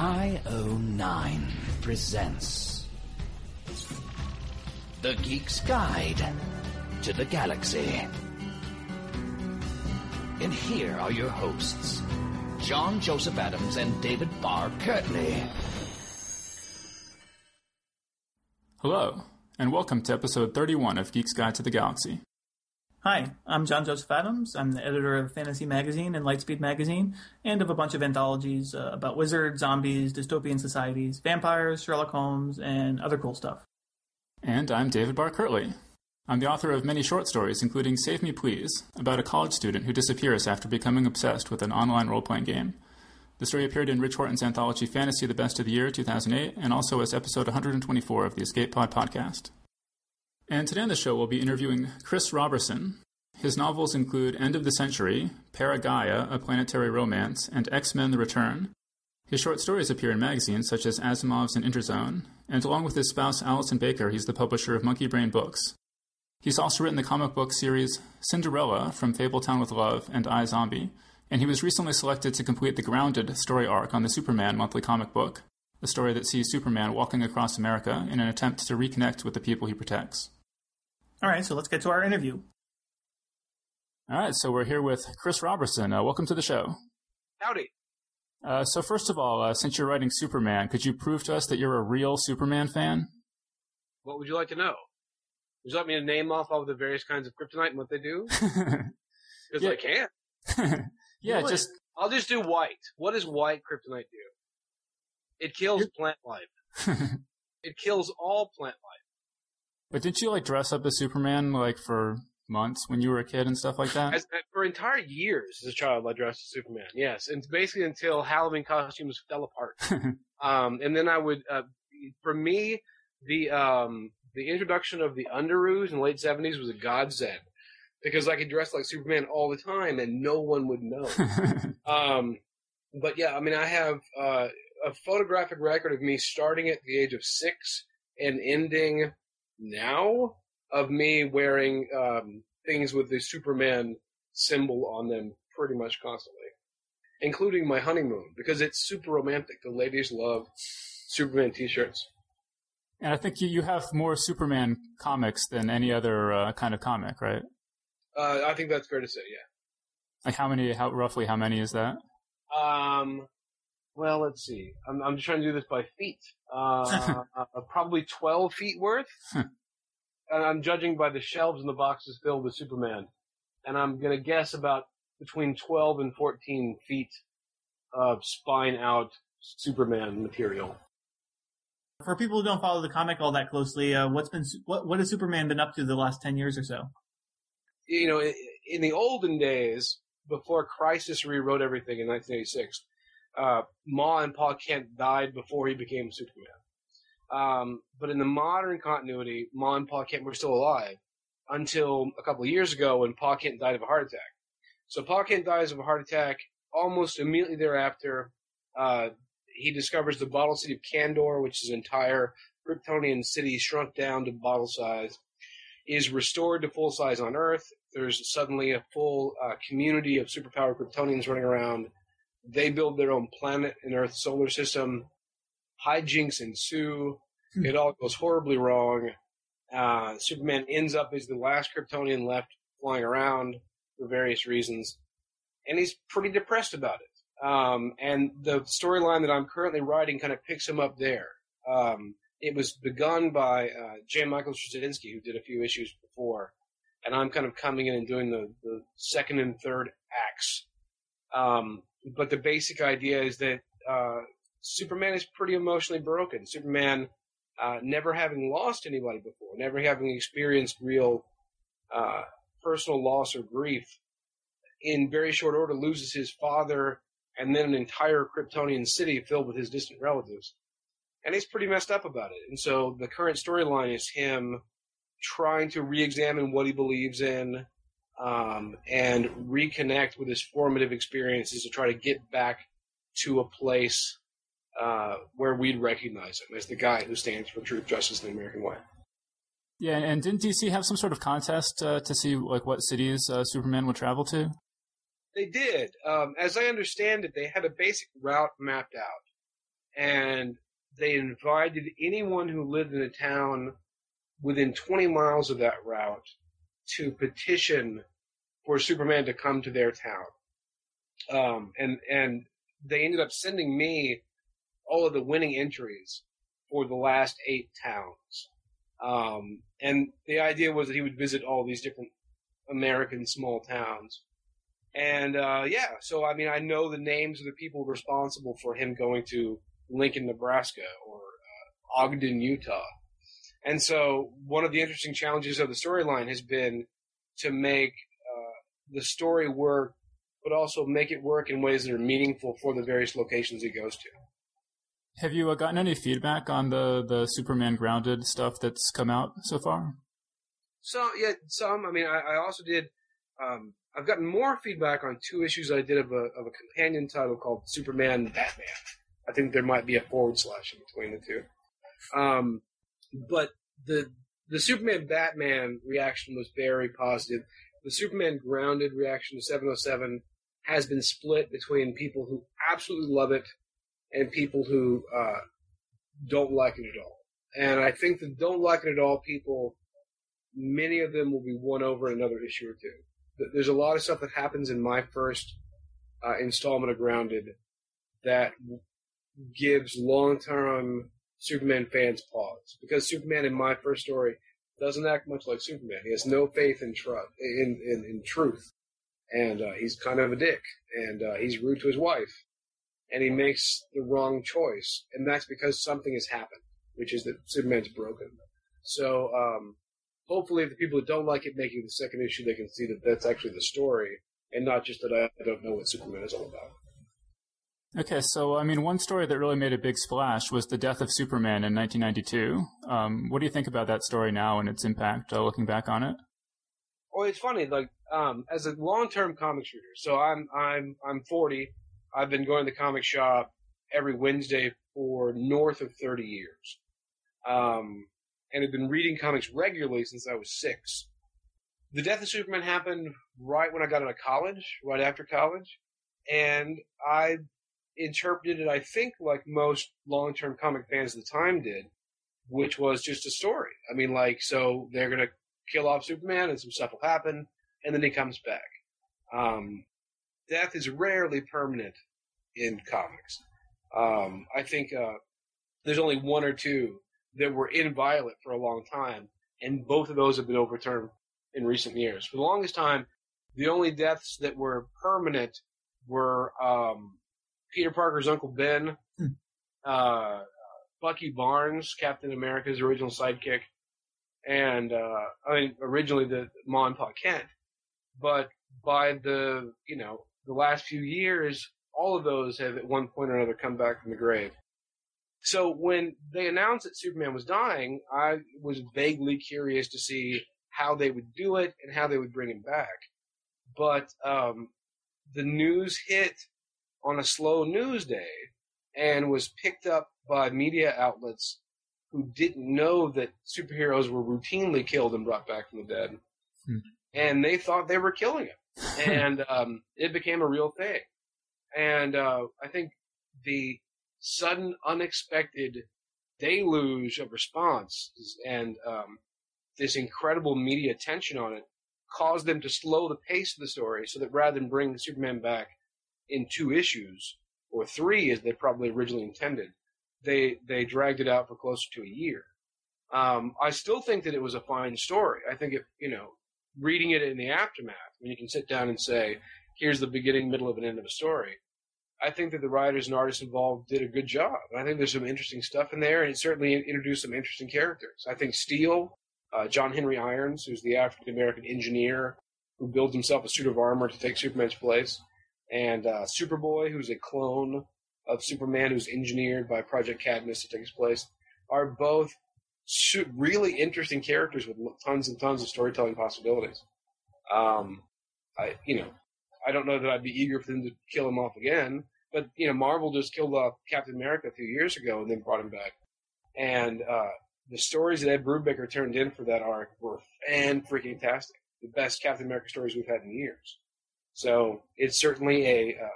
IO9 presents The Geek's Guide to the Galaxy. And here are your hosts, John Joseph Adams and David Barr Kirtley. Hello, and welcome to episode 31 of Geek's Guide to the Galaxy. Hi, I'm John Joseph Adams. I'm the editor of Fantasy Magazine and Lightspeed Magazine, and of a bunch of anthologies uh, about wizards, zombies, dystopian societies, vampires, Sherlock Holmes, and other cool stuff. And I'm David Barr Kirtley. I'm the author of many short stories, including Save Me Please, about a college student who disappears after becoming obsessed with an online role playing game. The story appeared in Rich Horton's anthology Fantasy the Best of the Year 2008, and also as episode 124 of the Escape Pod podcast. And today on the show, we'll be interviewing Chris Roberson. His novels include End of the Century, Paragaea, A Planetary Romance, and X Men The Return. His short stories appear in magazines such as Asimov's and Interzone, and along with his spouse Allison Baker, he's the publisher of Monkey Brain Books. He's also written the comic book series Cinderella from Fabletown with Love and I Zombie, and he was recently selected to complete the Grounded story arc on the Superman monthly comic book, a story that sees Superman walking across America in an attempt to reconnect with the people he protects. All right, so let's get to our interview. All right, so we're here with Chris Roberson. Uh, welcome to the show. Howdy. Uh, so first of all, uh, since you're writing Superman, could you prove to us that you're a real Superman fan? What would you like to know? Would you like me to name off all the various kinds of kryptonite and what they do? Because Yeah. I can. yeah, What? just I'll just do white. What does white kryptonite do? It kills plant life. It kills all plant life. But didn't you like dress up as Superman like for months when you were a kid and stuff like that? As, for entire years as a child, I dressed as Superman. Yes, and basically until Halloween costumes fell apart. um, and then I would, uh, for me, the um, the introduction of the underoos in the late seventies was a godsend because I could dress like Superman all the time and no one would know. Um, but yeah, I mean, I have uh, a photographic record of me starting at the age of six and ending now of me wearing um, things with the Superman symbol on them pretty much constantly, including my honeymoon because it's super romantic. The ladies love Superman T-shirts. and I think you, you have more Superman comics than any other uh, kind of comic, right? Uh, I think that's fair to say. Yeah. Like how many? How roughly? How many is that? Um, well, let's see. I'm, I'm just trying to do this by feet. Uh, uh, probably 12 feet worth. And I'm judging by the shelves and the boxes filled with Superman. And I'm going to guess about between 12 and 14 feet of spine out Superman material. For people who don't follow the comic all that closely, uh, what's been what what has Superman been up to the last ten years or so? You know, in the olden days, before Crisis rewrote everything in 1986, uh, Ma and Pa Kent died before he became Superman. Um, but in the modern continuity, Ma and Pa Kent were still alive until a couple of years ago when Pa Kent died of a heart attack. So Pa Kent dies of a heart attack. Almost immediately thereafter, uh, he discovers the bottle city of Kandor, which is an entire Kryptonian city shrunk down to bottle size, is restored to full size on Earth. There's suddenly a full uh, community of superpowered Kryptonians running around. They build their own planet in Earth's solar system. Hijinks ensue. Hmm. It all goes horribly wrong. Uh, Superman ends up as the last Kryptonian left flying around for various reasons, and he's pretty depressed about it. Um, and the storyline that I'm currently writing kind of picks him up there. Um, it was begun by uh, J. Michael Straczynski, who did a few issues before, and I'm kind of coming in and doing the, the second and third acts. Um, but the basic idea is that uh, Superman is pretty emotionally broken. Superman, uh, never having lost anybody before, never having experienced real uh, personal loss or grief, in very short order loses his father and then an entire Kryptonian city filled with his distant relatives. And he's pretty messed up about it. And so the current storyline is him trying to re-examine what he believes in um, and reconnect with his formative experiences to try to get back to a place uh, where we'd recognize him as the guy who stands for truth, justice, and the American way. Yeah, and didn't DC have some sort of contest uh, to see like what cities uh, Superman would travel to? They did. Um, as I understand it, they had a basic route mapped out. and they invited anyone who lived in a town within 20 miles of that route to petition for Superman to come to their town. Um, and and they ended up sending me all of the winning entries for the last eight towns. Um, and the idea was that he would visit all these different American small towns. And uh, yeah, so I mean, I know the names of the people responsible for him going to Lincoln, Nebraska, or uh, Ogden, Utah. And so, one of the interesting challenges of the storyline has been to make uh, the story work, but also make it work in ways that are meaningful for the various locations he goes to. Have you uh, gotten any feedback on the the Superman grounded stuff that's come out so far? So yeah, some. I mean, I, I also did. Um, I've gotten more feedback on two issues I did of a of a companion title called Superman Batman. I think there might be a forward slash in between the two. Um, but the the Superman Batman reaction was very positive. The Superman Grounded reaction to 707 has been split between people who absolutely love it and people who uh, don't like it at all. And I think the don't like it at all people, many of them will be won over another issue or two. There's a lot of stuff that happens in my first uh, installment of Grounded that gives long-term Superman fans pause because Superman in my first story doesn't act much like Superman. He has no faith in trust in, in, in truth, and uh, he's kind of a dick, and uh, he's rude to his wife, and he makes the wrong choice, and that's because something has happened, which is that Superman's broken. So um, hopefully, the people that don't like it making the second issue, they can see that that's actually the story, and not just that I don't know what Superman is all about. Okay, so I mean, one story that really made a big splash was the death of Superman in 1992. Um, what do you think about that story now and its impact, uh, looking back on it? Well, it's funny. Like, um, as a long-term comics reader, so I'm I'm I'm 40. I've been going to the comic shop every Wednesday for north of 30 years, um, and have been reading comics regularly since I was six. The death of Superman happened right when I got out of college, right after college, and I interpreted it, I think, like most long term comic fans of the time did, which was just a story. I mean, like, so they're going to kill off Superman and some stuff will happen, and then he comes back. Um, death is rarely permanent in comics. Um, I think uh, there's only one or two that were inviolate for a long time, and both of those have been overturned in recent years. For the longest time, the only deaths that were permanent were um, Peter Parker's Uncle Ben, hmm. uh, Bucky Barnes, Captain America's original sidekick, and uh, I mean originally the Ma and Pa Kent, but by the you know the last few years, all of those have at one point or another come back from the grave. So when they announced that Superman was dying, I was vaguely curious to see how they would do it and how they would bring him back. But um, the news hit on a slow news day and was picked up by media outlets who didn't know that superheroes were routinely killed and brought back from the dead. Hmm. And they thought they were killing him. and um, it became a real thing. And uh, I think the sudden, unexpected deluge of response and um, this incredible media attention on it caused them to slow the pace of the story so that rather than bring Superman back in two issues or three as they probably originally intended. They they dragged it out for closer to a year. Um, I still think that it was a fine story. I think if you know reading it in the aftermath, when you can sit down and say, "Here's the beginning, middle, of an end of a story," I think that the writers and artists involved did a good job. I think there's some interesting stuff in there, and it certainly introduced some interesting characters. I think Steel, uh, John Henry Irons, who's the African American engineer who builds himself a suit of armor to take Superman's place, and uh, Superboy, who's a clone of Superman, who's engineered by Project Cadmus to take his place, are both really interesting characters with tons and tons of storytelling possibilities. Um, I, you know, I don't know that I'd be eager for them to kill him off again, but you know, Marvel just killed off Captain America a few years ago and then brought him back, and uh, the stories that Ed Brubaker turned in for that arc were fan freaking tastic. The best Captain America stories we've had in years. So it's certainly a uh,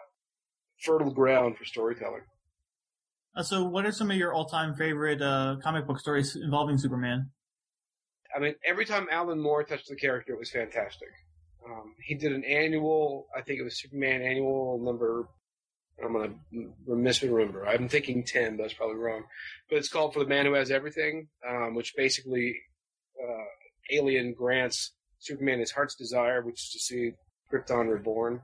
fertile ground for storytelling. Uh, so, what are some of your all-time favorite uh, comic book stories involving Superman? I mean, every time Alan Moore touched the character, it was fantastic. Um, he did an annual, I think it was Superman annual number. I'm gonna misremember. I'm thinking ten, but that's probably wrong. But it's called "For the Man Who Has Everything," um, which basically uh, Alien grants Superman his heart's desire, which is to see Krypton reborn.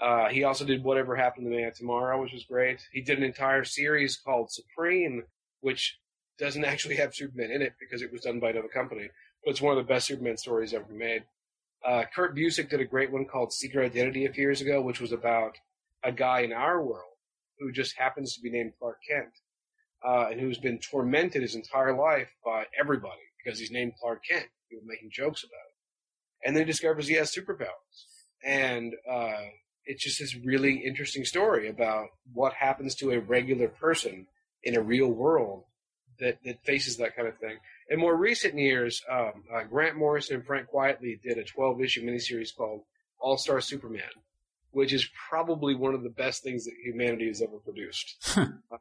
Uh, he also did Whatever Happened to Man Tomorrow, which was great. He did an entire series called Supreme, which doesn't actually have Superman in it because it was done by another company, but it's one of the best Superman stories ever made. Uh, Kurt Busiek did a great one called Secret Identity a few years ago, which was about a guy in our world who just happens to be named Clark Kent, uh, and who's been tormented his entire life by everybody because he's named Clark Kent. People making jokes about it, and then he discovers he has superpowers, and uh, it's just this really interesting story about what happens to a regular person in a real world that, that faces that kind of thing. In more recent years, um, uh, Grant Morrison and Frank Quitely did a 12 issue miniseries called All Star Superman, which is probably one of the best things that humanity has ever produced.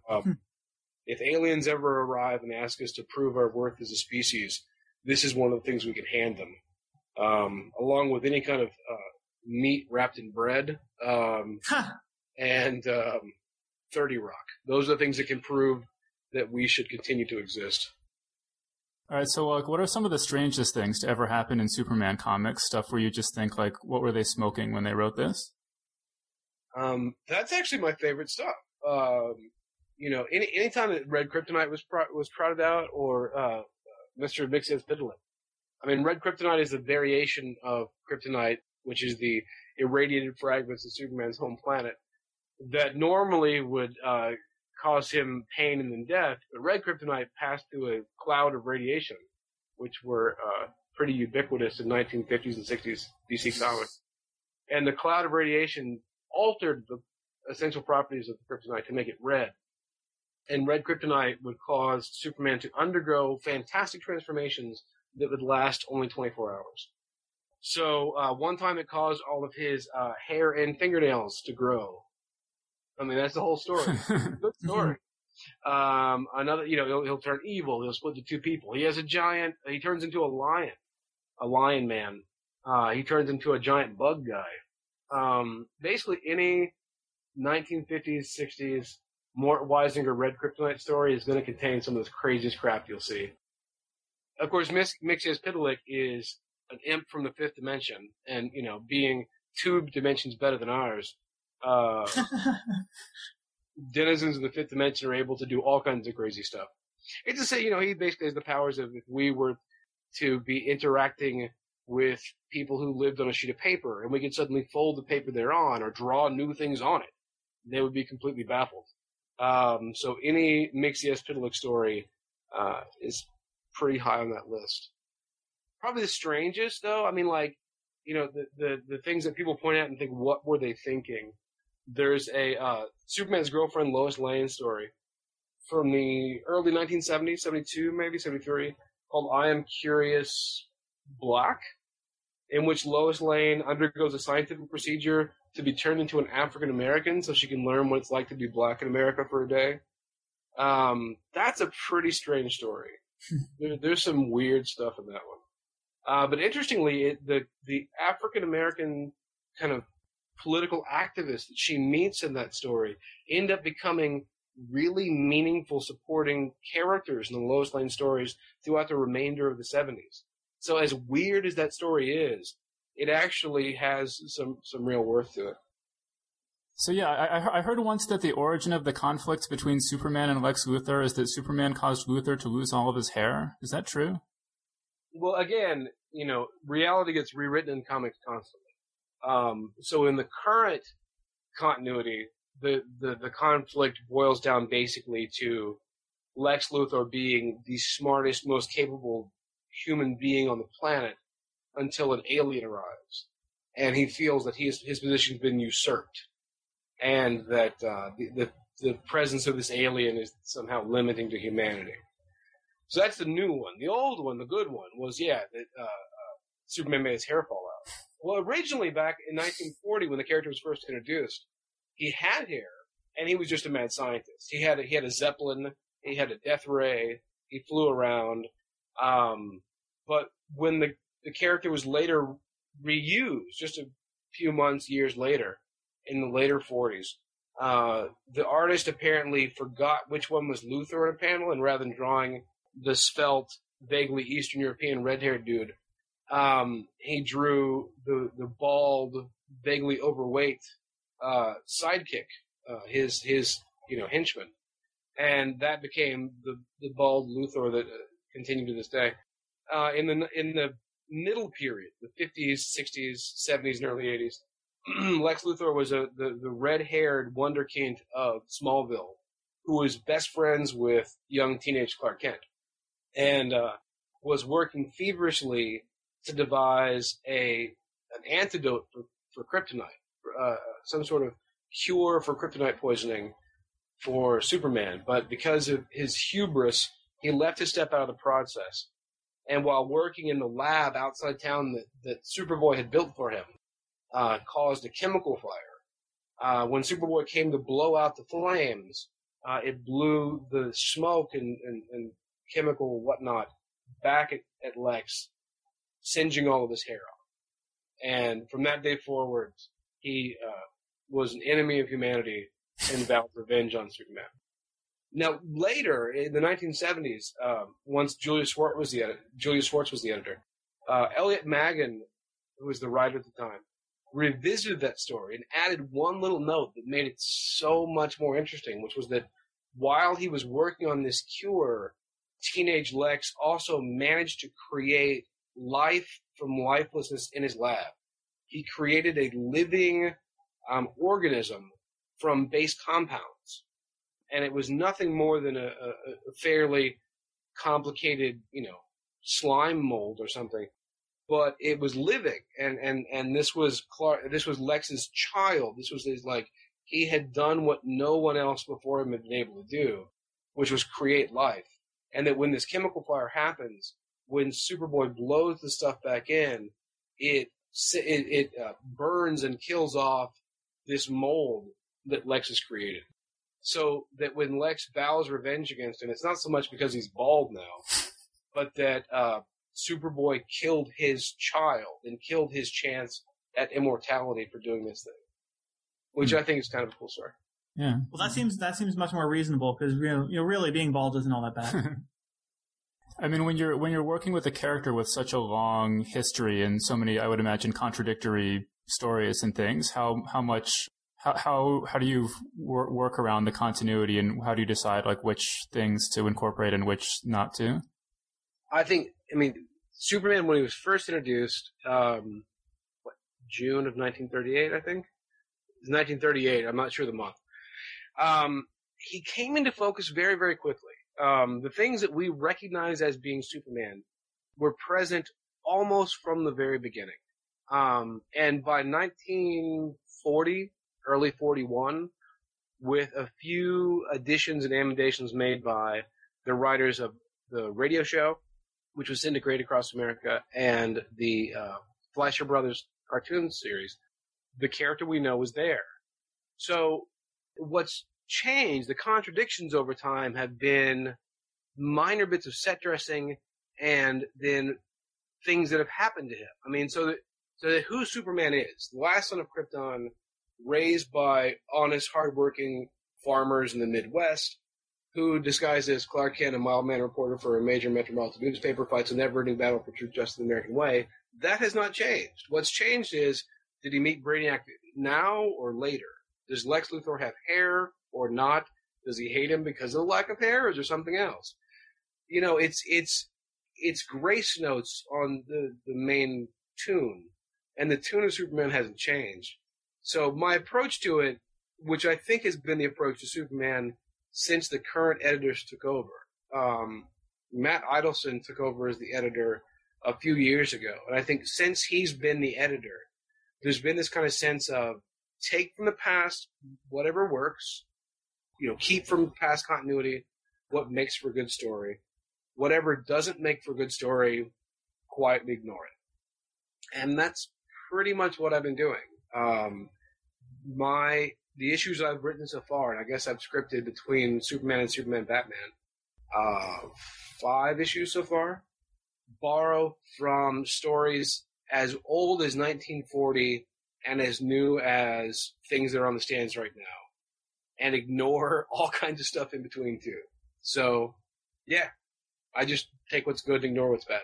um, if aliens ever arrive and ask us to prove our worth as a species, this is one of the things we can hand them. Um, along with any kind of uh, meat wrapped in bread um, and um, 30 Rock. Those are the things that can prove that we should continue to exist. All right, so like, what are some of the strangest things to ever happen in Superman comics? Stuff where you just think like, what were they smoking when they wrote this? Um, that's actually my favorite stuff. Um, you know, any anytime that Red Kryptonite was pro- was trotted out, or uh, Mister Mxyzptlk. I mean, Red Kryptonite is a variation of Kryptonite, which is the irradiated fragments of Superman's home planet that normally would uh, cause him pain and then death, but red kryptonite passed through a cloud of radiation, which were uh, pretty ubiquitous in 1950s and 60s DC comics. And the cloud of radiation altered the essential properties of the kryptonite to make it red. And red kryptonite would cause Superman to undergo fantastic transformations that would last only 24 hours. So uh, one time it caused all of his uh, hair and fingernails to grow. I mean, that's the whole story. Good story. Um, another, you know, he'll, he'll turn evil. He'll split to two people. He has a giant. He turns into a lion, a lion man. Uh, he turns into a giant bug guy. Um, basically, any 1950s, 60s Mort Weisinger Red Kryptonite story is going to contain some of this craziest crap you'll see. Of course, Mxyzptlk is an imp from the fifth dimension, and you know, being two dimensions better than ours, uh, denizens of the fifth dimension are able to do all kinds of crazy stuff. It's to say, you know, he basically has the powers of if we were to be interacting with people who lived on a sheet of paper and we could suddenly fold the paper they're on or draw new things on it, they would be completely baffled. Um, so any Mxyzptlk story uh, is pretty high on that list. Probably the strangest, though. I mean, like, you know, the, the, the things that people point out and think, what were they thinking? there's a uh, Superman's girlfriend Lois Lane story from the early 1970s, 72 maybe 73, called "I Am Curious Black," in which Lois Lane undergoes a scientific procedure to be turned into an African American so she can learn what it's like to be black in America for a day. Um, that's a pretty strange story. there, there's some weird stuff in that one. Uh, but interestingly, it, the the African American kind of political activists that she meets in that story end up becoming really meaningful supporting characters in the Lois Lane stories throughout the remainder of the 70s. So as weird as that story is, it actually has some, some real worth to it. So yeah, I, I heard once that the origin of the conflict between Superman and Lex Luthor is that Superman caused Luthor to lose all of his hair. Is that true? Well, again, you know, reality gets rewritten in comics constantly. Um, so in the current continuity, the, the, the conflict boils down basically to Lex Luthor being the smartest, most capable human being on the planet until an alien arrives. And he feels that his, his position's been usurped. And that, uh, the, the, the presence of this alien is somehow limiting to humanity. So that's the new one. The old one, the good one, was, yeah, that, uh, uh, Superman made his hair fall out. Well, originally back in 1940, when the character was first introduced, he had hair, and he was just a mad scientist. He had a, he had a zeppelin, he had a death ray, he flew around. Um, but when the the character was later reused, just a few months, years later, in the later 40s, uh, the artist apparently forgot which one was Luthor in a panel, and rather than drawing the svelte, vaguely Eastern European red-haired dude, um, he drew the the bald, vaguely overweight uh, sidekick, uh, his his you know henchman, and that became the the bald Luthor that uh, continued to this day. Uh, in the in the middle period, the 50s, 60s, 70s, and early 80s, Lex Luthor was a the, the red-haired wonderkind of Smallville, who was best friends with young teenage Clark Kent, and uh, was working feverishly to devise a an antidote for, for kryptonite, uh, some sort of cure for kryptonite poisoning for Superman. But because of his hubris, he left his step out of the process. And while working in the lab outside town that, that Superboy had built for him, uh, caused a chemical fire. Uh, when Superboy came to blow out the flames, uh, it blew the smoke and, and, and chemical whatnot back at, at Lex singeing all of his hair off. And from that day forward, he uh, was an enemy of humanity and vowed revenge on Superman. Now, later in the 1970s, um, once Julius Schwartz was the Schwartz was the editor, uh, Elliot Maggin, who was the writer at the time, revisited that story and added one little note that made it so much more interesting, which was that while he was working on this cure, teenage Lex also managed to create life from lifelessness in his lab. He created a living um, organism from base compounds, and it was nothing more than a, a, a fairly complicated, you know, slime mold or something. But it was living, and and and this was Clark. This was Lex's child. This was his like he had done what no one else before him had been able to do, which was create life. And that when this chemical fire happens, when Superboy blows the stuff back in, it it, it uh, burns and kills off this mold that Lex has created. So that when Lex vows revenge against him, it's not so much because he's bald now, but that uh, Superboy killed his child and killed his chance at immortality for doing this thing, which mm. I think is kind of a cool story. Yeah. Well, that seems that seems much more reasonable because you know, you know really being bald isn't all that bad. I mean, when you're when you're working with a character with such a long history and so many, I would imagine, contradictory stories and things, how how much how how, how do you wor- work around the continuity and how do you decide like which things to incorporate and which not to? I think I mean Superman when he was first introduced, um, what June of 1938, I think. It was 1938. I'm not sure the month. Um, he came into focus very very quickly um, the things that we recognize as being Superman were present almost from the very beginning. Um, and by 1940, early 41, with a few additions and emendations made by the writers of the radio show, which was syndicated across America, and the uh, Fleischer Brothers cartoon series, the character we know is there. So what's changed, the contradictions over time have been minor bits of set dressing and then things that have happened to him. I mean, so that, so that who Superman is, the last son of Krypton, raised by honest, hardworking farmers in the Midwest, who disguised as Clark Kent, a mild man reporter for a major metropolitan newspaper, fights a never-ending battle for truth, justice, and the American way. That has not changed. What's changed is, did he meet Brainiac now or later? Does Lex Luthor have hair? or not? Does he hate him because of the lack of hair, or is there something else? You know, it's it's it's grace notes on the the main tune, and the tune of Superman hasn't changed. So my approach to it, which I think has been the approach to Superman since the current editors took over. Um, Matt Idelson took over as the editor a few years ago, and I think since he's been the editor, there's been this kind of sense of take from the past whatever works, you know, keep from past continuity what makes for a good story. Whatever doesn't make for a good story, quietly ignore it. And that's pretty much what I've been doing. Um, my the issues I've written so far, and I guess I've scripted between Superman and Superman Batman, uh, five issues so far, borrow from stories as old as 1940 and as new as things that are on the stands right now, and ignore all kinds of stuff in between too. So, yeah, I just take what's good and ignore what's bad.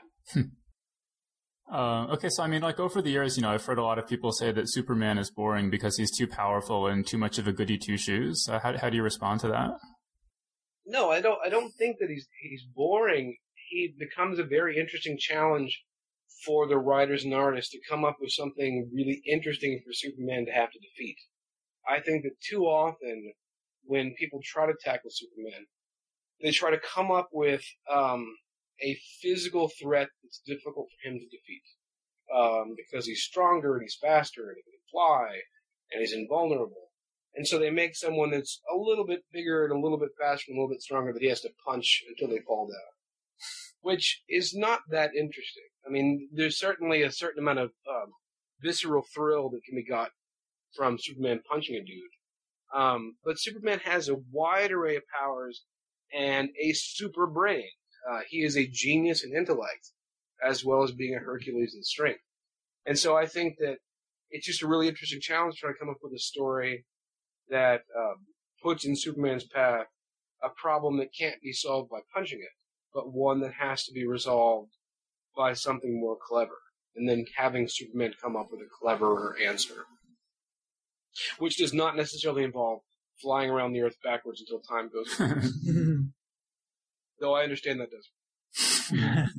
Uh, okay, so I mean, like over the years, you know, I've heard a lot of people say that Superman is boring because he's too powerful and too much of a goody two shoes. Uh, how how do you respond to that? No, I don't. I don't think that he's he's boring. He becomes a very interesting challenge for the writers and artists to come up with something really interesting for Superman to have to defeat. I think that too often, when people try to tackle Superman, they try to come up with um, a physical threat that's difficult for him to defeat. Um, because he's stronger and he's faster and he can fly and he's invulnerable. And so they make someone that's a little bit bigger and a little bit faster and a little bit stronger that he has to punch until they fall down. Which is not that interesting. I mean, there's certainly a certain amount of um, visceral thrill that can be got from Superman punching a dude. Um, but Superman has a wide array of powers and a super brain. Uh, he is a genius in intellect, as well as being a Hercules in strength. And so I think that it's just a really interesting challenge trying to come up with a story that um, puts in Superman's path a problem that can't be solved by punching it, but one that has to be resolved by something more clever, and then having Superman come up with a cleverer answer, which does not necessarily involve flying around the Earth backwards until time goes. Though I understand that does.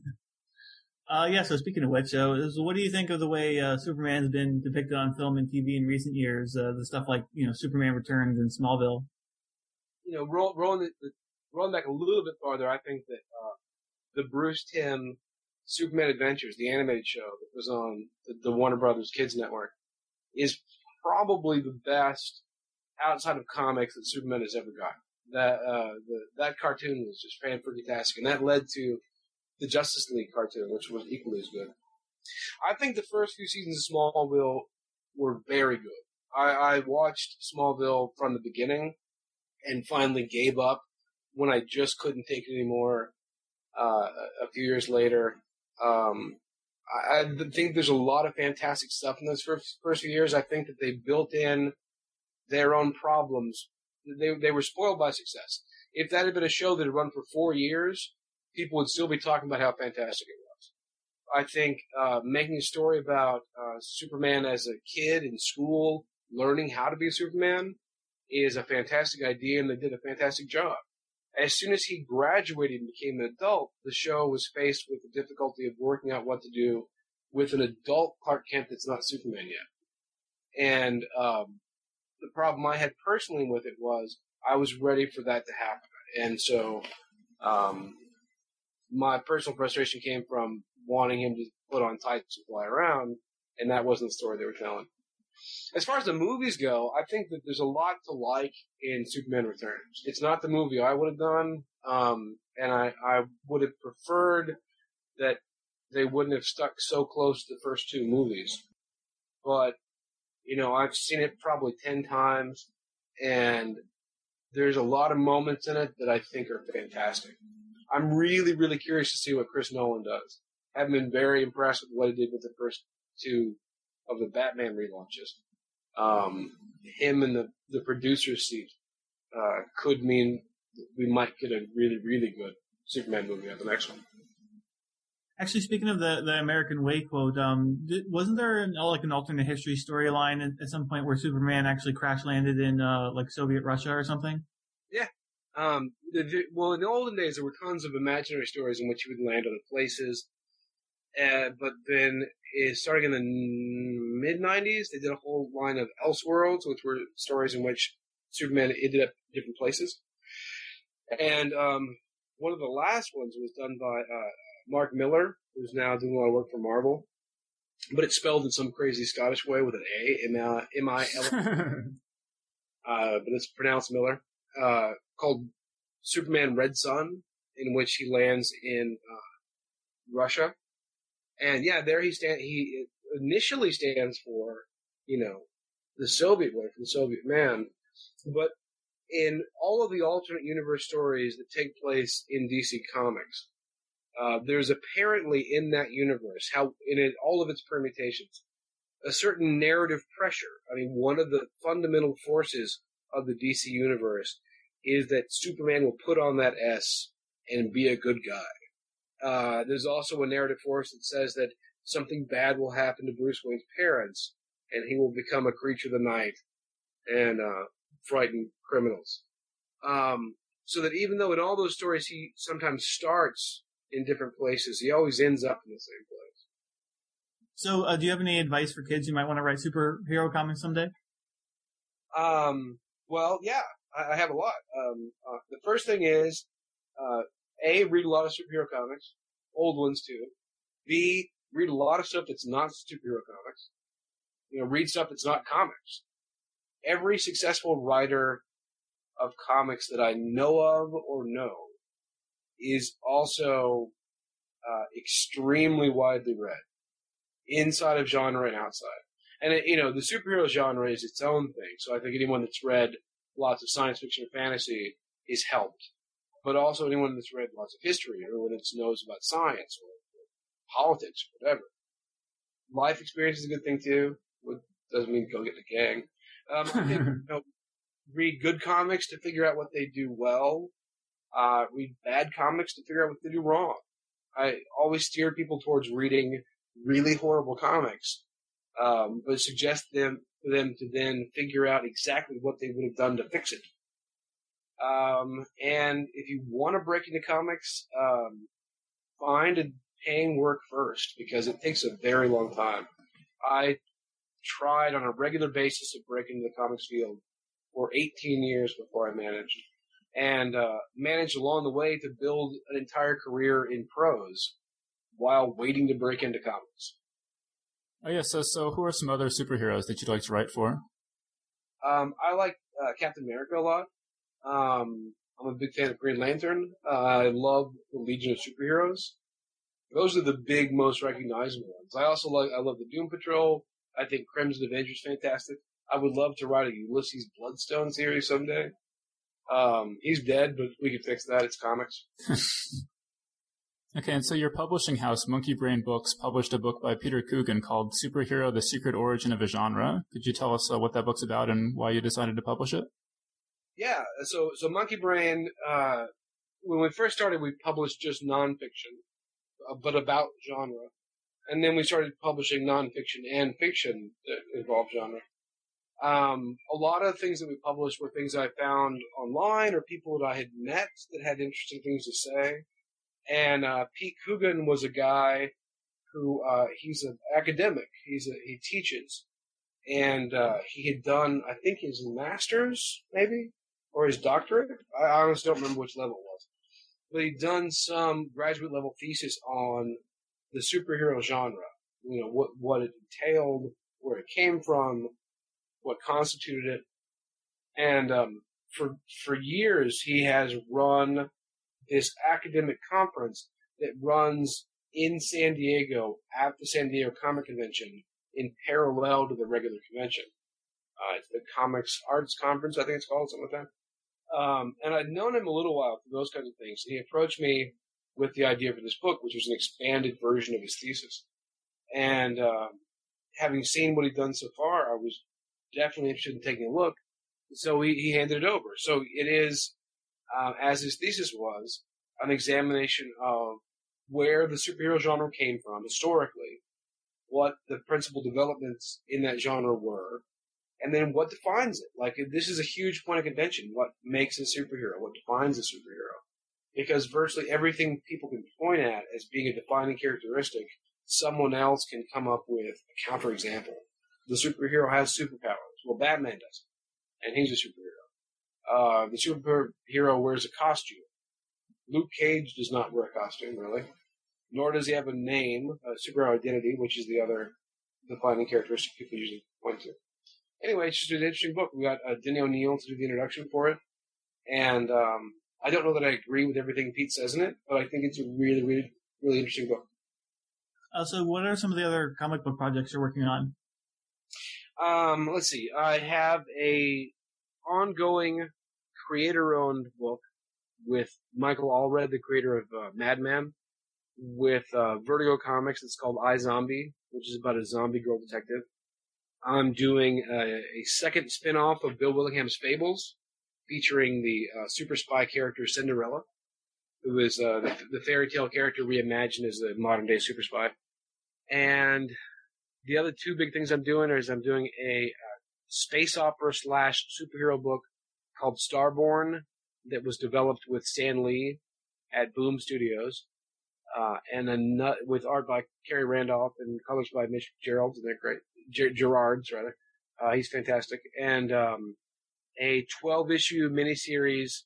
uh, yeah, so speaking of which, so, so what do you think of the way uh, Superman's been depicted on film and TV in recent years? Uh, the stuff like, you know, Superman Returns and Smallville. You know, roll, rolling, rolling back a little bit farther, I think that uh, the Bruce Timm Superman Adventures, the animated show that was on the, the Warner Brothers Kids Network, is probably the best outside of comics that Superman has ever gotten that uh, the, that cartoon was just fantastic, and that led to the Justice League cartoon, which was equally as good. I think the first few seasons of Smallville were very good. I, I watched Smallville from the beginning, and finally gave up when I just couldn't take it anymore. Uh, a few years later, um, I, I think there's a lot of fantastic stuff in those first, first few years. I think that they built in their own problems they they were spoiled by success. If that had been a show that had run for four years, people would still be talking about how fantastic it was. I think uh, making a story about uh, Superman as a kid in school, learning how to be a Superman, is a fantastic idea, and they did a fantastic job. As soon as he graduated and became an adult, the show was faced with the difficulty of working out what to do with an adult Clark Kent that's not Superman yet. And um, the problem I had personally with it was I was ready for that to happen, and so um, my personal frustration came from wanting him to put on tights and fly around, and that wasn't the story they were telling. As far as the movies go, I think that there's a lot to like in Superman Returns. It's not the movie I would have done, um, and I, I would have preferred that they wouldn't have stuck so close to the first two movies. But you know, I've seen it probably 10 times and there's a lot of moments in it that I think are fantastic. I'm really, really curious to see what Chris Nolan does. I've been very impressed with what he did with the first two of the Batman relaunches. Um, him in the, the producer's seat, uh, could mean we might get a really, really good Superman movie at the next one. Actually, speaking of the, the American Way quote, um, wasn't there an, like an alternate history storyline at, at, some point where Superman actually crash landed in uh, like Soviet Russia or something? Yeah. Um, the, the, well, in the olden days, there were tons of imaginary stories in which he would land other places. Uh, but then, uh, starting in the mid '90s, they did a whole line of Elseworlds, which were stories in which Superman ended up different places. And um, one of the last ones was done by uh, Mark Millar, who's now doing a lot of work for Marvel, but it's spelled in some crazy Scottish way with an A, M I L. Uh, but it's pronounced Miller. Uh, called Superman Red Sun, in which he lands in uh, Russia, and yeah, there he stand. He initially stands for, you know, the Soviet way, the Soviet man. But in all of the alternate universe stories that take place in DC Comics, uh, there's apparently in that universe, how in it, all of its permutations, a certain narrative pressure. I mean, one of the fundamental forces of the DC universe is that Superman will put on that S and be a good guy. Uh, there's also a narrative force that says that something bad will happen to Bruce Wayne's parents, and he will become a creature of the night and uh, frighten criminals. Um, so that even though in all those stories he sometimes starts in different places, he always ends up in the same place. So, uh, do you have any advice for kids who might want to write superhero comics someday? Um, well, yeah, I, I have a lot. Um, uh, the first thing is, uh, A, read a lot of superhero comics, old ones too. B, read a lot of stuff that's not superhero comics. You know, read stuff that's not comics. Every successful writer of comics that I know of or know is also uh, extremely widely read inside of genre and outside. And it, you know, the superhero genre is its own thing. So I think anyone that's read lots of science fiction or fantasy is helped. But also anyone that's read lots of history or anyone that knows about science or, or politics whatever. Life experience is a good thing too. It doesn't mean go get the gang. Um, I think, you know, read good comics to figure out what they do well. Uh, read bad comics to figure out what they do wrong. I always steer people towards reading really horrible comics, um, but suggest them them to then figure out exactly what they would have done to fix it. Um, and if you want to break into comics, um, find a paying work first because it takes a very long time. I tried on a regular basis to break into the comics field for 18 years before I managed, and uh, managed along the way to build an entire career in prose while waiting to break into comics. Oh yeah, so so who are some other superheroes that you'd like to write for? Um, I like uh, Captain America a lot. Um, I'm a big fan of Green Lantern. Uh, I love the Legion of Superheroes. Those are the big, most recognizable ones. I also like I love the Doom Patrol. I think Crimson Avenger's fantastic. I would love to write a Ulysses Bloodstone series someday. Um, he's dead, but we can fix that. It's comics. Okay, and so your publishing house, Monkey Brain Books, published a book by Peter Coogan called Superhero The Secret Origin of a Genre. Could you tell us uh, what that book's about and why you decided to publish it? Yeah, so so Monkey Brain, uh, when we first started, we published just nonfiction, but about genre. And then we started publishing nonfiction and fiction that involved genre. Um, a lot of things that we published were things I found online or people that I had met that had interesting things to say. And uh, Pete Coogan was a guy who uh, he's an academic. He's a, he teaches, and uh, he had done I think his master's maybe or his doctorate. I honestly don't remember which level it was, but he'd done some graduate level thesis on the superhero genre. You know what what it entailed, where it came from, what constituted it, and um, for for years he has run this academic conference that runs in San Diego at the San Diego Comic Convention in parallel to the regular convention. Uh, it's the Comics Arts Conference, I think it's called, something like that. Um, and I'd known him a little while for those kinds of things. He approached me with the idea for this book, which was an expanded version of his thesis. And uh, having seen what he'd done so far, I was definitely interested in taking a look. So he, he handed it over. So it is uh, as his thesis was, an examination of where the superhero genre came from historically, what the principal developments in that genre were, and then what defines it. Like, this is a huge point of contention. What makes a superhero? What defines a superhero? Because virtually everything people can point at as being a defining characteristic, someone else can come up with a counterexample. The superhero has superpowers. Well, Batman does, and he's a superhero. Uh, the superhero wears a costume. Luke Cage does not wear a costume, really. Nor does he have a name, a superhero identity, which is the other defining characteristic people usually point to. Anyway, it's just an interesting book. We got uh, Denny O'Neil to do the introduction for it. And um, I don't know that I agree with everything Pete says in it, but I think it's a really, really, really interesting book. Uh, so, what are some of the other comic book projects you're working on? Um, let's see. I have a ongoing creator-owned book with Michael Allred, the creator of uh, Madman, with uh, Vertigo Comics. It's called iZombie, which is about a zombie girl detective. I'm doing a, a second spin-off of Bill Willingham's Fables, featuring the uh, super spy character Cinderella, who is uh, the, the, fairy tale character reimagined as a modern day super spy. And the other two big things I'm doing is I'm doing a uh, space opera slash superhero book called Starborn that was developed with Stan Lee at Boom Studios, uh, and a with art by Khary Randolph and colors by Mitch Gerald, and they're great. Ger- Gerads rather, uh, he's fantastic, and um, a 12 issue miniseries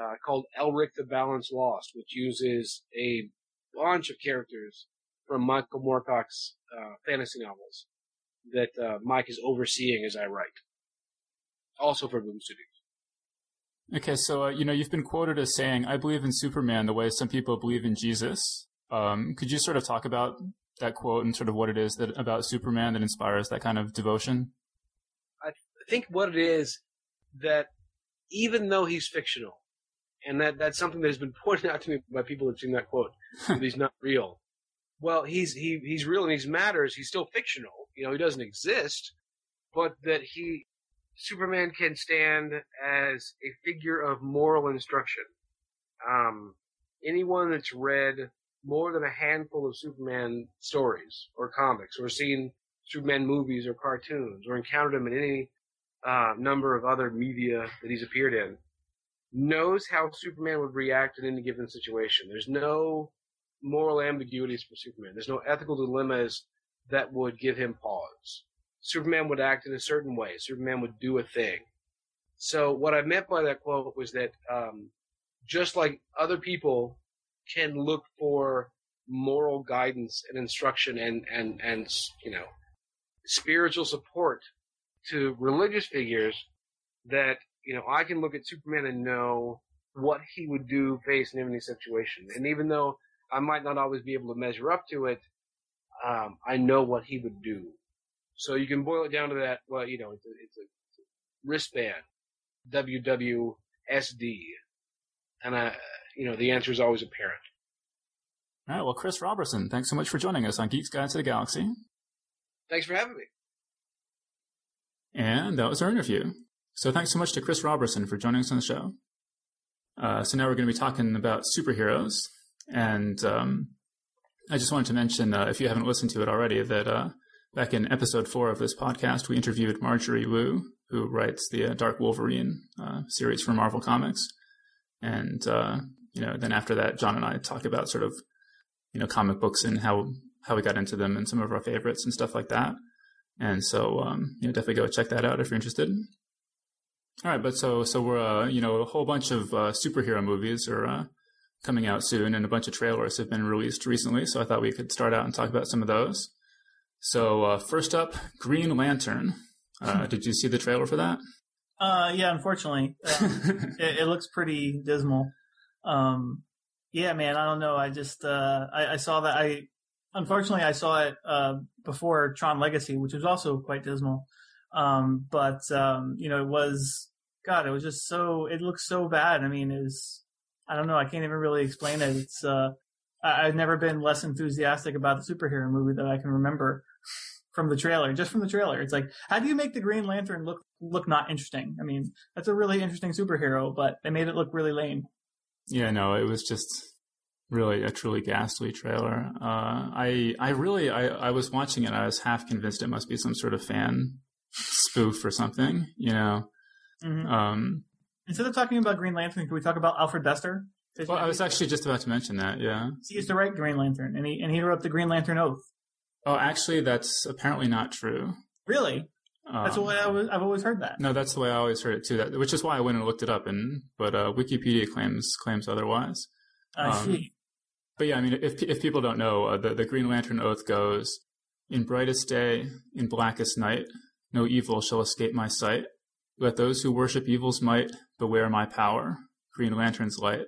uh, called Elric the Balance Lost, which uses a bunch of characters from Michael Moorcock's uh, fantasy novels that uh, Mike is overseeing as I write. Also for Boom Studios. Okay, so uh, you know you've been quoted as saying, "I believe in Superman the way some people believe in Jesus." Um, could you sort of talk about that quote and sort of what it is that about Superman that inspires that kind of devotion? I think what it is that even though he's fictional, and that that's something that has been pointed out to me by people who've seen that quote, that he's not real. Well, he's he he's real and he matters. He's still fictional. You know, he doesn't exist, but that he Superman can stand as a figure of moral instruction. Um, anyone that's read more than a handful of Superman stories or comics or seen Superman movies or cartoons or encountered him in any uh, number of other media that he's appeared in knows how Superman would react in any given situation. There's no moral ambiguities for Superman. There's no ethical dilemmas that would give him pause. Superman would act in a certain way. Superman would do a thing. So what I meant by that quote was that um, just like other people can look for moral guidance and instruction and and and you know spiritual support to religious figures, that you know I can look at Superman and know what he would do faced in any situation. And even though I might not always be able to measure up to it, um, I know what he would do. So you can boil it down to that. Well, you know, it's a, it's a wristband, WWSD, and I, you know, the answer is always apparent. All right. Well, Chris Roberson, thanks so much for joining us on Geeks Guide to the Galaxy. Thanks for having me. And that was our interview. So thanks so much to Chris Roberson for joining us on the show. Uh, so now we're going to be talking about superheroes, and um, I just wanted to mention, uh, if you haven't listened to it already, that uh, Back in episode four of this podcast, we interviewed Marjorie Liu, who writes the uh, Dark Wolverine uh, series for Marvel Comics. And, uh, you know, then after that, John and I talk about sort of, you know, comic books and how, how we got into them and some of our favorites and stuff like that. And so, um, you know, definitely go check that out if you're interested. All right. But so, so we're, uh, you know, a whole bunch of uh, superhero movies are uh, coming out soon and a bunch of trailers have been released recently. So I thought we could start out and talk about some of those. So uh, first up, Green Lantern. Uh, did you see the trailer for that? Uh, yeah, unfortunately, um, it, it, looks pretty dismal. Um, yeah, man, I don't know. I just uh, I, I, saw that. I unfortunately I saw it uh, before Tron Legacy, which was also quite dismal. Um, but um, you know, it was God. It was just so. It looks so bad. I mean, is I don't know. I can't even really explain it. It's uh, I, I've never been less enthusiastic about the superhero movie that I can remember from the trailer, just from the trailer. It's like, how do you make the Green Lantern look look not interesting? I mean, that's a really interesting superhero, but they made it look really lame. Yeah, no, it was just really a truly ghastly trailer. Uh, I I really I, I was watching it. I was half convinced it must be some sort of fan spoof or something. You know. Mm-hmm. Um, Instead of talking about Green Lantern, can we talk about Alfred Bester? Well, I was actually just about to mention that. Yeah, he used to write Green Lantern, and he and he wrote the Green Lantern Oath. Oh, actually, that's apparently not true. Really? That's the way I was, I've always heard that. No, that's the way I always heard it too. That, which is why I went and looked it up, and but uh, Wikipedia claims claims otherwise. I um, see. But yeah, I mean, if if people don't know, uh, the the Green Lantern oath goes: "In brightest day, in blackest night, no evil shall escape my sight. Let those who worship evil's might beware my power. Green Lantern's light."